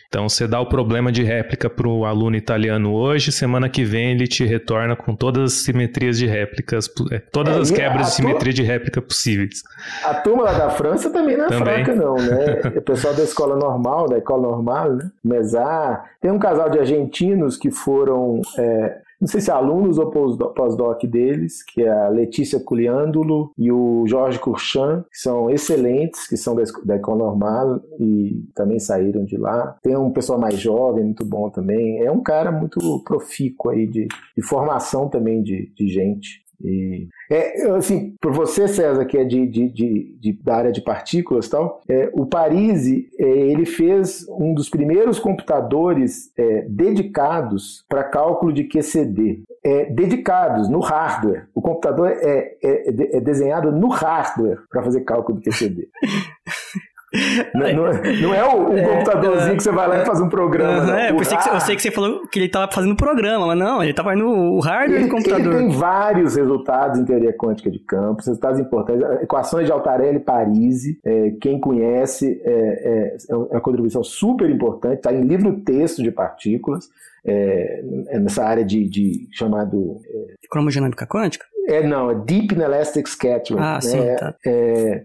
Então, você dá o problema de réplica para o aluno italiano hoje, semana que vem ele te retorna com todas as simetrias de réplicas, é, todas é, as quebras de simetria de réplica possíveis. A turma lá da França também não é também. fraca, não, né? O pessoal da escola normal, da escola normal, né? Mesar. Tem um casal de argentinos que foram. É, não sei se é alunos ou pós-doc deles, que é a Letícia Culiândulo e o Jorge Curchan, que são excelentes, que são da, da Econ Normal e também saíram de lá. Tem um pessoal mais jovem, muito bom também. É um cara muito profícuo aí de, de formação também de, de gente. E, é, assim, por você, César, que é de, de, de, de da área de partículas e tal, é, o Parisi, é, ele fez um dos primeiros computadores é, dedicados para cálculo de QCD. É, dedicados no hardware. O computador é, é, é desenhado no hardware para fazer cálculo de QCD. Não, não, é, é o, o é, computadorzinho que você vai lá e faz um programa. Uhum, é, eu, pensei que, eu sei que você falou que ele estava fazendo programa, mas não, ele estava no hardware ele, do computador. Ele tem vários resultados em teoria quântica de campos, resultados importantes. Equações de Altarelli-Parisi, é, quem conhece, é, é, é, uma contribuição super importante, está em livro-texto de partículas. É, nessa área de, de chamado. É, Cromodinâmica quântica? É, não, é Deep Inelastic Scattering. Ah, né? sim, tá. É,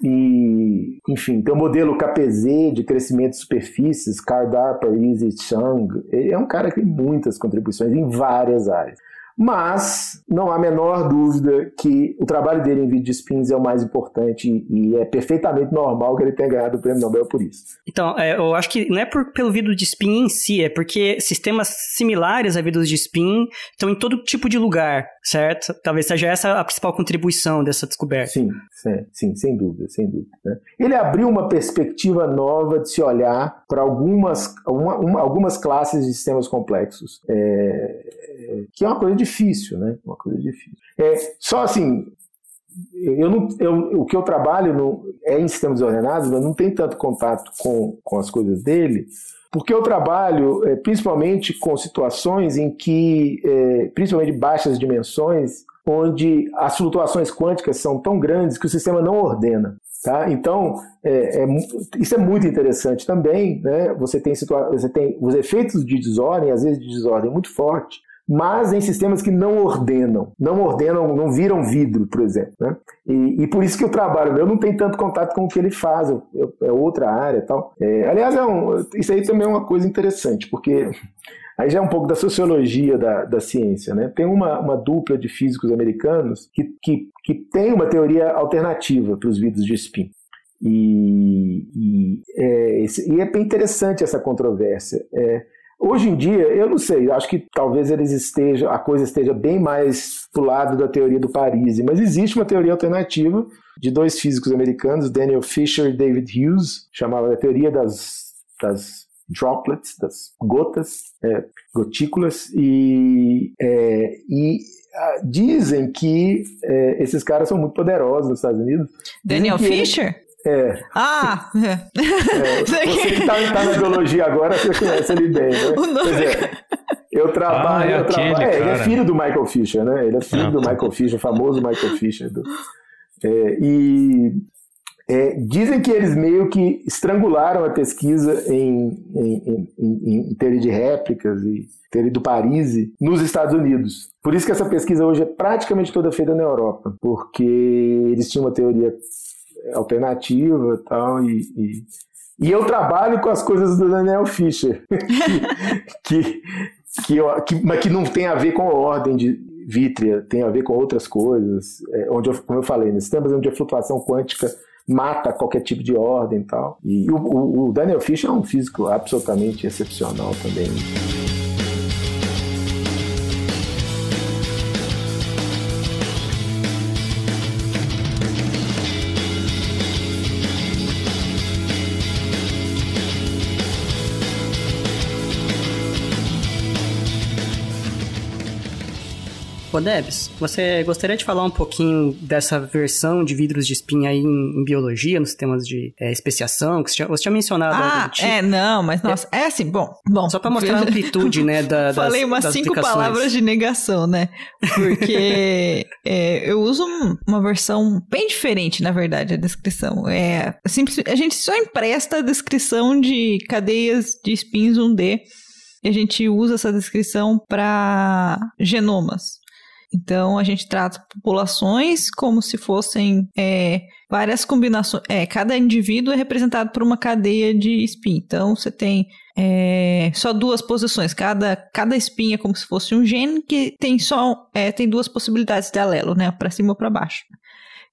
e, enfim, tem o modelo KPZ de crescimento de superfícies, Kardar, Parisi, Chang. Ele é um cara que tem muitas contribuições em várias áreas. Mas não há a menor dúvida que o trabalho dele em vídeo de spins é o mais importante e é perfeitamente normal que ele tenha ganhado o prêmio Nobel por isso. Então, é, eu acho que não é por, pelo vídeo de spin em si, é porque sistemas similares a vídeos de spin estão em todo tipo de lugar, certo? Talvez seja essa a principal contribuição dessa descoberta. Sim, sim, sim sem dúvida, sem dúvida. Né? Ele abriu uma perspectiva nova de se olhar para algumas, uma, uma, algumas classes de sistemas complexos. É, que é uma coisa difícil, né? Uma coisa difícil. É, só assim, eu não, eu, o que eu trabalho no, é em sistemas ordenados, mas não tem tanto contato com, com as coisas dele, porque eu trabalho é, principalmente com situações em que, é, principalmente baixas dimensões, onde as flutuações quânticas são tão grandes que o sistema não ordena. Tá? Então, é, é, isso é muito interessante também. Né? Você, tem você tem os efeitos de desordem, às vezes de desordem muito forte, mas em sistemas que não ordenam, não ordenam, não viram vidro, por exemplo. Né? E, e, por isso que o trabalho meu não tem tanto contato com o que ele faz, é outra área tal. É, aliás, é um, isso aí também é uma coisa interessante, porque aí já é um pouco da sociologia da, da ciência. Né? Tem uma, uma dupla de físicos americanos que, que, que tem uma teoria alternativa para os vidros de spin. E, e, é, e é bem interessante essa controvérsia. É, Hoje em dia, eu não sei, acho que talvez eles estejam, a coisa esteja bem mais pro lado da teoria do Paris, mas existe uma teoria alternativa de dois físicos americanos, Daniel Fisher e David Hughes, chamada a teoria das, das droplets, das gotas, é, gotículas, e, é, e ah, dizem que é, esses caras são muito poderosos nos Estados Unidos. Daniel Fisher? É. Ah! É. Você que está tá na biologia agora, você conhece ele bem, né? O nome... É, eu trabalho. Ah, é eu trabalho é, ele é filho do Michael Fisher, né? Ele é filho ah, do tá. Michael Fisher, famoso Michael Fisher. Do... É, e é, dizem que eles meio que estrangularam a pesquisa em, em, em, em teoria de réplicas e teoria do Paris nos Estados Unidos. Por isso que essa pesquisa hoje é praticamente toda feita na Europa, porque eles tinham uma teoria alternativa tal, e, e, e eu trabalho com as coisas do Daniel Fischer, que, que, que, mas que não tem a ver com a ordem de vítrea, tem a ver com outras coisas, é, onde eu, como eu falei, nesses tempos onde a flutuação quântica mata qualquer tipo de ordem e tal. E o, o Daniel Fischer é um físico absolutamente excepcional também. Ô Debs, você gostaria de falar um pouquinho dessa versão de vidros de espinha aí em, em biologia, nos sistemas de é, especiação, que você tinha, você tinha mencionado ah, tipo. é, não, mas nossa, é, é assim, bom, bom. Só para mostrar a amplitude, né, da, das, Falei umas das cinco palavras de negação, né, porque é, eu uso uma versão bem diferente, na verdade, a descrição. É, simples, a gente só empresta a descrição de cadeias de spins 1D e a gente usa essa descrição para genomas. Então a gente trata populações como se fossem é, várias combinações. É, cada indivíduo é representado por uma cadeia de spin. Então você tem é, só duas posições. Cada, cada spin é como se fosse um gene que tem só é, tem duas possibilidades de alelo, né? Para cima ou para baixo.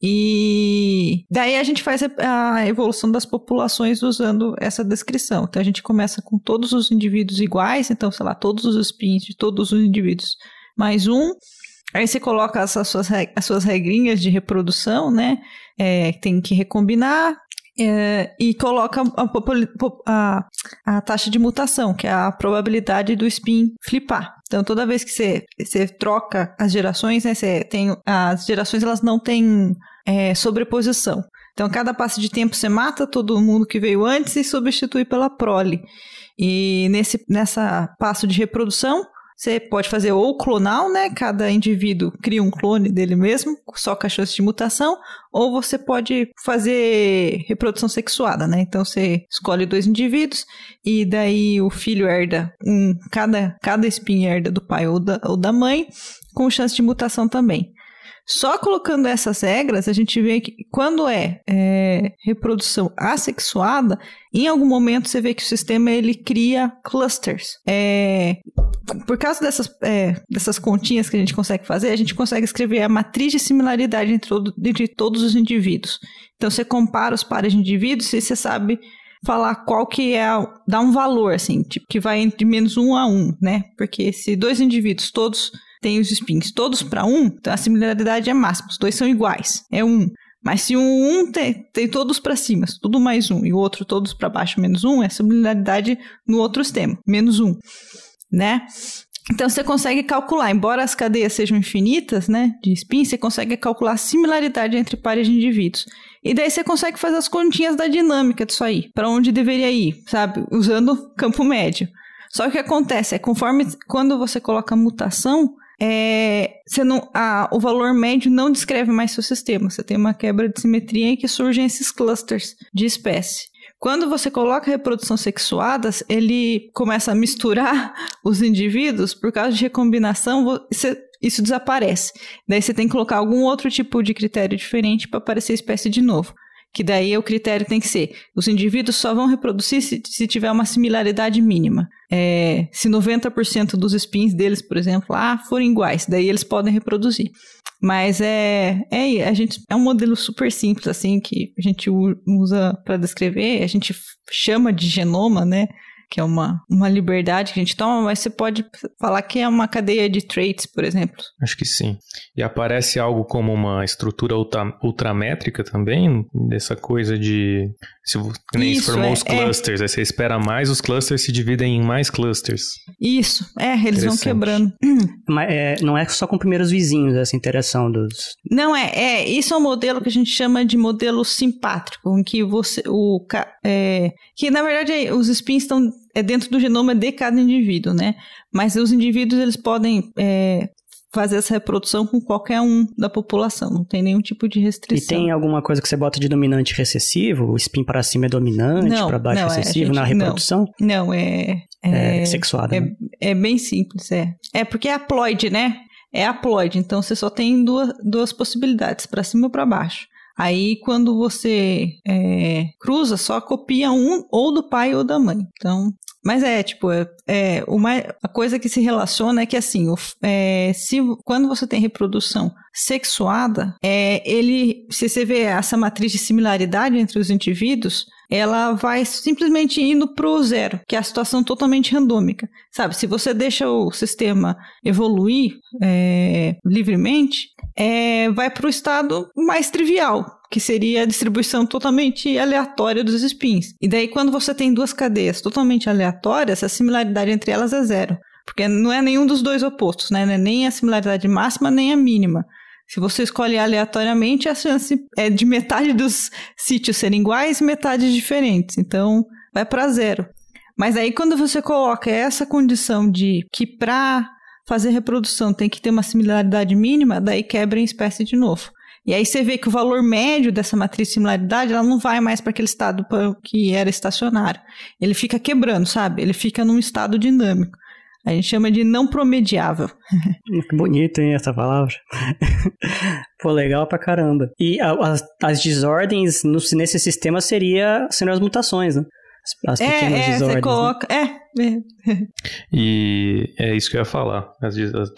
E daí a gente faz a evolução das populações usando essa descrição. Então a gente começa com todos os indivíduos iguais, então, sei lá, todos os spins de todos os indivíduos mais um. Aí você coloca as suas, as suas regrinhas de reprodução, né? É, tem que recombinar é, e coloca a, a, a, taxa de mutação, que é a probabilidade do spin flipar. Então, toda vez que você, você troca as gerações, né, você tem, as gerações elas não têm é, sobreposição. Então, cada passo de tempo você mata todo mundo que veio antes e substitui pela prole. E nesse nessa passo de reprodução, você pode fazer ou clonal, né? Cada indivíduo cria um clone dele mesmo, só com a chance de mutação, ou você pode fazer reprodução sexuada, né? Então você escolhe dois indivíduos e daí o filho herda um, cada, cada espinha herda do pai ou da, ou da mãe, com chance de mutação também. Só colocando essas regras, a gente vê que quando é, é, reprodução assexuada, em algum momento você vê que o sistema ele cria clusters. É, por causa dessas, é, dessas continhas que a gente consegue fazer, a gente consegue escrever a matriz de similaridade entre, entre todos os indivíduos. Então você compara os pares de indivíduos e você sabe falar qual que é, dá um valor, assim, tipo, que vai entre menos um a um, né? Porque se dois indivíduos todos tem os spins todos para um, então a similaridade é máxima. Os dois são iguais, é um. Mas se um, um tem, tem todos para cima, tudo mais um, e o outro todos para baixo menos um, é similaridade no outro sistema, menos um, né? Então você consegue calcular, embora as cadeias sejam infinitas, né, de spins, você consegue calcular a similaridade entre pares de indivíduos. E daí você consegue fazer as continhas da dinâmica disso aí, para onde deveria ir, sabe? Usando campo médio. Só que o que acontece é conforme quando você coloca mutação, é, você não, o valor médio não descreve mais seu sistema. Você tem uma quebra de simetria em que surgem esses clusters de espécie. Quando você coloca reprodução sexuadas, ele começa a misturar os indivíduos por causa de recombinação, você, isso desaparece. Daí você tem que colocar algum outro tipo de critério diferente para aparecer a espécie de novo. Que daí o critério tem que ser: os indivíduos só vão reproduzir se, se tiver uma similaridade mínima. É, se 90% dos spins deles, por exemplo, ah, forem iguais, daí eles podem reproduzir. Mas é, é, a gente, é um modelo super simples, assim, que a gente usa para descrever, a gente chama de genoma, né? Que é uma, uma liberdade que a gente toma, mas você pode falar que é uma cadeia de traits, por exemplo. Acho que sim. E aparece algo como uma estrutura ultra, ultramétrica também, dessa coisa de. Se nem Isso, formou é, os é. clusters, é. aí você espera mais, os clusters se dividem em mais clusters. Isso, é, eles vão quebrando. Mas é, não é só com primeiros vizinhos essa interação dos. Não é, é. Isso é um modelo que a gente chama de modelo simpátrico, em que você. O, é, que na verdade os spins estão é dentro do genoma de cada indivíduo, né? Mas os indivíduos eles podem é, fazer essa reprodução com qualquer um da população, não tem nenhum tipo de restrição. E tem alguma coisa que você bota de dominante recessivo? O spin para cima é dominante, para baixo não, é recessivo gente, na reprodução? Não, não é, é, é sexuado. É, né? é bem simples, é. É porque é haploide, né? É haploide, então você só tem duas, duas possibilidades, para cima ou para baixo. Aí, quando você é, cruza, só copia um ou do pai ou da mãe. Então, mas é, tipo, é, é uma, a coisa que se relaciona é que, assim, o, é, se, quando você tem reprodução sexuada, é, ele, se você vê essa matriz de similaridade entre os indivíduos, ela vai simplesmente indo pro zero, que é a situação totalmente randômica. Sabe, se você deixa o sistema evoluir é, livremente, é, vai para o estado mais trivial, que seria a distribuição totalmente aleatória dos spins. E daí, quando você tem duas cadeias totalmente aleatórias, a similaridade entre elas é zero. Porque não é nenhum dos dois opostos, né? É nem a similaridade máxima, nem a mínima. Se você escolhe aleatoriamente, a chance é de metade dos sítios serem iguais e metade diferentes. Então, vai para zero. Mas aí, quando você coloca essa condição de que para fazer reprodução tem que ter uma similaridade mínima, daí quebra em espécie de novo. E aí você vê que o valor médio dessa matriz de similaridade, ela não vai mais para aquele estado que era estacionário. Ele fica quebrando, sabe? Ele fica num estado dinâmico. A gente chama de não promediável. Que bonito, hein, essa palavra. Pô, legal pra caramba. E as, as desordens no, nesse sistema seria, seriam as mutações, né? As, as pequenas é, é, desordens. Você né? coloca, né? é, é. E é isso que eu ia falar. As, as,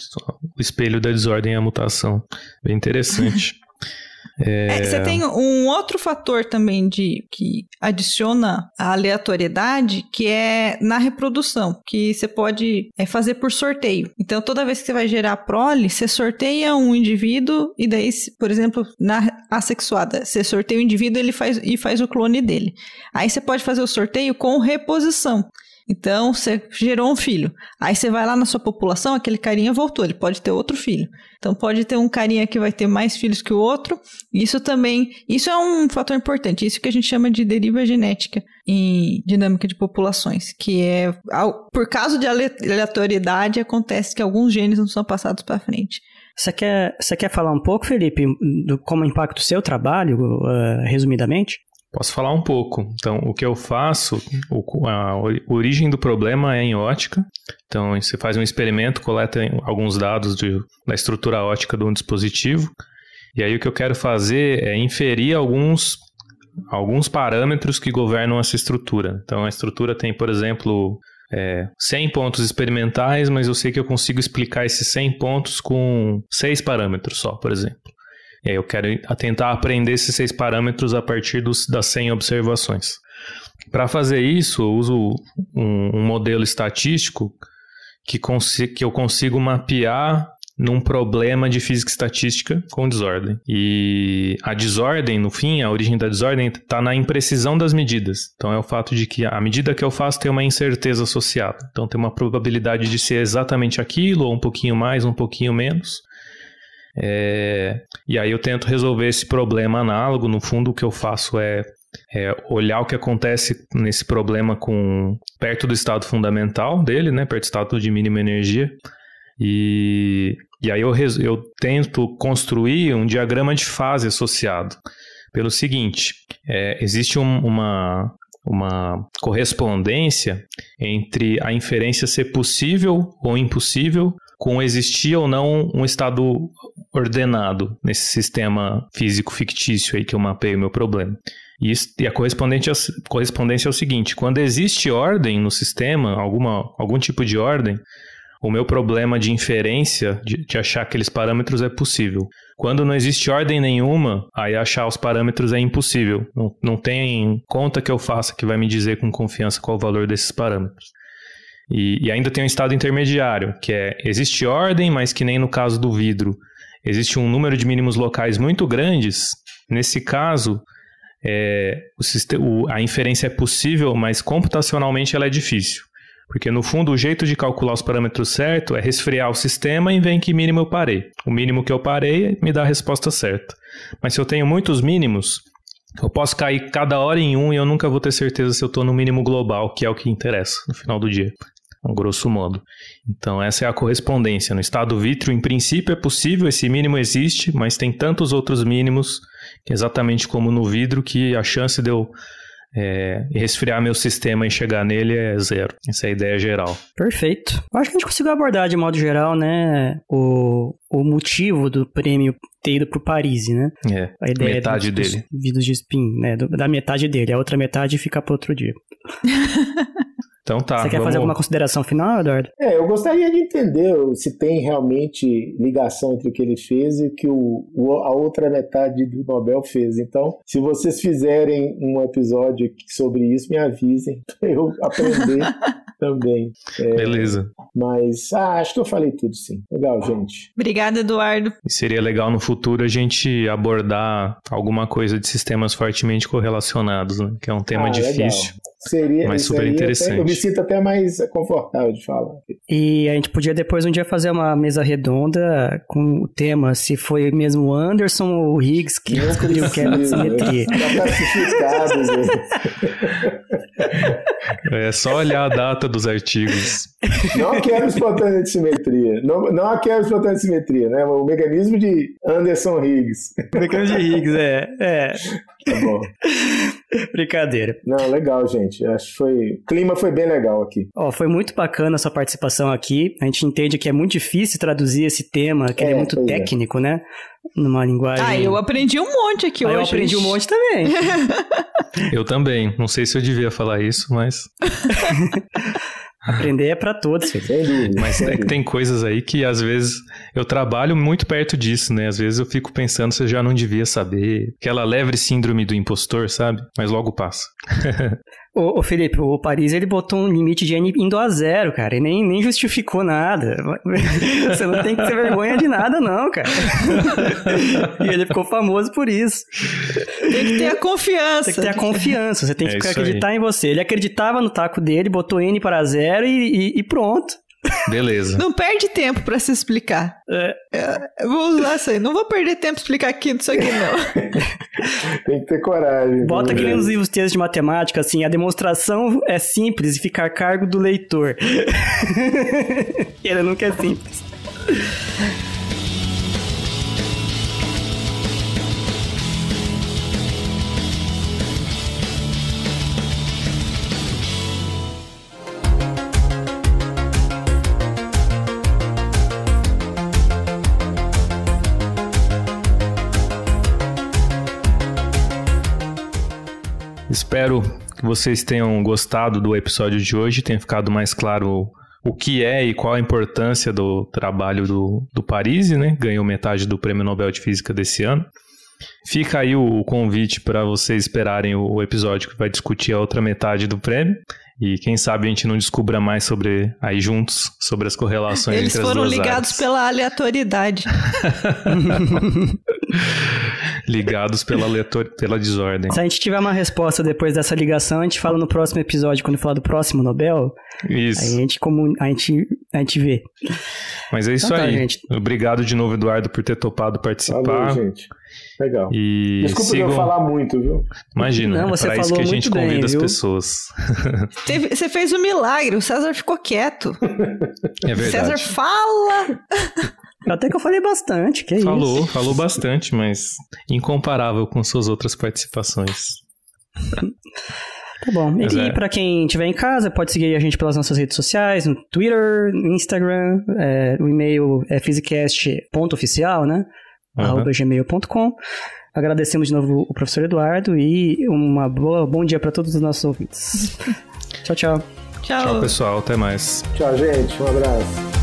o espelho da desordem é a mutação. Bem interessante. É... É, você tem um outro fator também de que adiciona a aleatoriedade, que é na reprodução, que você pode é, fazer por sorteio. Então, toda vez que você vai gerar prole, você sorteia um indivíduo e daí, por exemplo, na assexuada, você sorteia o indivíduo ele faz, e faz o clone dele. Aí você pode fazer o sorteio com reposição. Então, você gerou um filho. Aí você vai lá na sua população, aquele carinha voltou, ele pode ter outro filho. Então, pode ter um carinha que vai ter mais filhos que o outro. Isso também, isso é um fator importante. Isso que a gente chama de deriva genética em dinâmica de populações, que é por causa de aleatoriedade acontece que alguns genes não são passados para frente. Você quer, você quer falar um pouco, Felipe, do como impacta o seu trabalho, uh, resumidamente? Posso falar um pouco. Então, o que eu faço, a origem do problema é em ótica. Então, você faz um experimento, coleta alguns dados de, da estrutura ótica de um dispositivo. E aí, o que eu quero fazer é inferir alguns, alguns parâmetros que governam essa estrutura. Então, a estrutura tem, por exemplo, é, 100 pontos experimentais, mas eu sei que eu consigo explicar esses 100 pontos com seis parâmetros só, por exemplo. Eu quero tentar aprender esses seis parâmetros a partir dos, das 100 observações. Para fazer isso, eu uso um, um modelo estatístico que, que eu consigo mapear num problema de física estatística com desordem. E a desordem, no fim, a origem da desordem está na imprecisão das medidas. Então é o fato de que a medida que eu faço tem uma incerteza associada. Então tem uma probabilidade de ser exatamente aquilo, ou um pouquinho mais, um pouquinho menos. É, e aí eu tento resolver esse problema análogo. No fundo, o que eu faço é, é, olhar o que acontece nesse problema com perto do estado fundamental dele, né, perto do estado de mínima energia. E, e aí eu, eu tento construir um diagrama de fase associado. Pelo seguinte, é, existe um, uma, uma correspondência entre a inferência ser possível ou impossível com existir ou não um estado ordenado nesse sistema físico fictício aí que eu mapeio o meu problema. E, a correspondência, correspondência é o seguinte: quando existe ordem no sistema, alguma, algum tipo de ordem, o meu problema de inferência, de, de, achar aqueles parâmetros, é possível. Quando não existe ordem nenhuma, aí achar os parâmetros é impossível. Não, não tem conta que eu faça que vai me dizer com confiança qual o valor desses parâmetros. E, e, ainda tem um estado intermediário, que é existe ordem, mas que nem no caso do vidro, existe um número de mínimos locais muito grandes. Nesse caso, é, o a inferência é possível, mas computacionalmente ela é difícil. Porque no fundo o jeito de calcular os parâmetros certo é resfriar o sistema e ver em que mínimo eu parei. O mínimo que eu parei me dá a resposta certa. Mas se eu tenho muitos mínimos, eu posso cair cada hora em um e eu nunca vou ter certeza se eu estou no mínimo global, que é o que interessa no final do dia grosso modo. Então, essa é a correspondência. No estado vítreo, em princípio, é possível, esse mínimo existe, mas tem tantos outros mínimos, exatamente como no vidro, que a chance de eu é, resfriar meu sistema e chegar nele é zero. Essa é a ideia geral. Perfeito. Acho que a gente conseguiu abordar de modo geral, né, o, o motivo do prêmio ter ido pro Paris, né? É, A ideia metade dos, dele. Dos vidros de spin, né? do- da metade dele. A outra metade fica pro outro dia. Então tá, Você quer vamos... fazer alguma consideração final, Eduardo? É, eu gostaria de entender se tem realmente ligação entre o que ele fez e o que o, o- a outra metade do Nobel fez. Então, se vocês fizerem um episódio sobre isso, me avisem para eu aprender também. É, Beleza. mas, ah, acho que eu falei tudo sim. Legal, gente. Obrigada, Eduardo. E seria legal no futuro a gente abordar alguma coisa de sistemas fortemente correlacionados, né? Que é um tema Ah, legal. difícil. Seria, Mas super aí até- interessante. eu me sinto até mais confortável de falar. E a gente podia depois um dia fazer uma mesa redonda com o tema se foi mesmo o Anderson ou o Higgs que Não descobriu que era de precisa, simetria. Tá classificado. É só olhar a data dos artigos. Não quero espontânea de simetria. Não, não quero espontânea de simetria, né? O mecanismo de Anderson Higgs. Mecanismo de Higgs, é. É. Tá bom. Brincadeira. Não, legal, gente. Acho que foi. O clima foi bem legal aqui. Ó, foi muito bacana a sua participação aqui. A gente entende que é muito difícil traduzir esse tema, que ele é É, muito é. técnico, né? Numa linguagem. Ah, eu aprendi um monte aqui Aí hoje. eu aprendi um monte também. Eu também. Não sei se eu devia falar isso, mas. Aprender é pra todos. Sem dúvida. Mas sem é que tem coisas aí que às vezes eu trabalho muito perto disso, né? Às vezes eu fico pensando se eu já não devia saber. Aquela leve síndrome do impostor, sabe? Mas logo passa. Ô, ô, Felipe, o Paris ele botou um limite de N indo a zero, cara, e nem, nem justificou nada. Você não tem que ter vergonha de nada, não, cara. e ele ficou famoso por isso. Tem que ter a confiança. Tem que ter a confiança, você tem É que acreditar em você. Ele acreditava no taco dele, botou N para zero e, e- e pronto. Beleza. Não perde tempo pra se explicar. É, Eu vou usar isso aí. Não vou perder tempo pra explicar aqui isso aqui, não. Tem que ter coragem. bota aqui nos livros textos de matemática, assim, a demonstração é simples e fica a cargo do leitor. ele nunca é simples. Espero que vocês tenham gostado do episódio de hoje, tenha ficado mais claro o que é e qual a importância do trabalho do, do Parisi, né? Ganhou metade do Prêmio Nobel de Física desse ano. Fica aí o convite para vocês esperarem o episódio que vai discutir a outra metade do prêmio. E quem sabe a gente não descubra mais sobre aí juntos sobre as correlações Eles entre as foram duas ligados áreas. pela aleatoriedade. ligados pela, letor... pela desordem. Se a gente tiver uma resposta depois dessa ligação, a gente fala no próximo episódio, quando falar do próximo Nobel. Aí a Isso. gente, comun... a gente, a gente vê. Mas é isso Então tá, aí. gente. Obrigado de novo, Eduardo, por ter topado participar. Falou, gente. Legal. E Desculpa sigam. eu falar muito, viu? Imagina, Não, é você pra isso que a gente muito bem, convida as viu? pessoas. Teve- você fez um milagre, o César ficou quieto. É verdade. César fala! Até que eu falei bastante, que é Falou, isso. falou bastante, mas incomparável com suas outras participações. Tá bom. Mas e é. pra quem estiver em casa, pode seguir a gente pelas nossas redes sociais, no Twitter, no Instagram, é, o e-mail é physicast.oficial, né? Uhum. arroba gmail.com. Agradecemos de novo o professor Eduardo e uma boa, bom dia para todos os nossos ouvintes. tchau, tchau. Tchau. Tchau, pessoal. Até mais. Tchau, gente. Um abraço.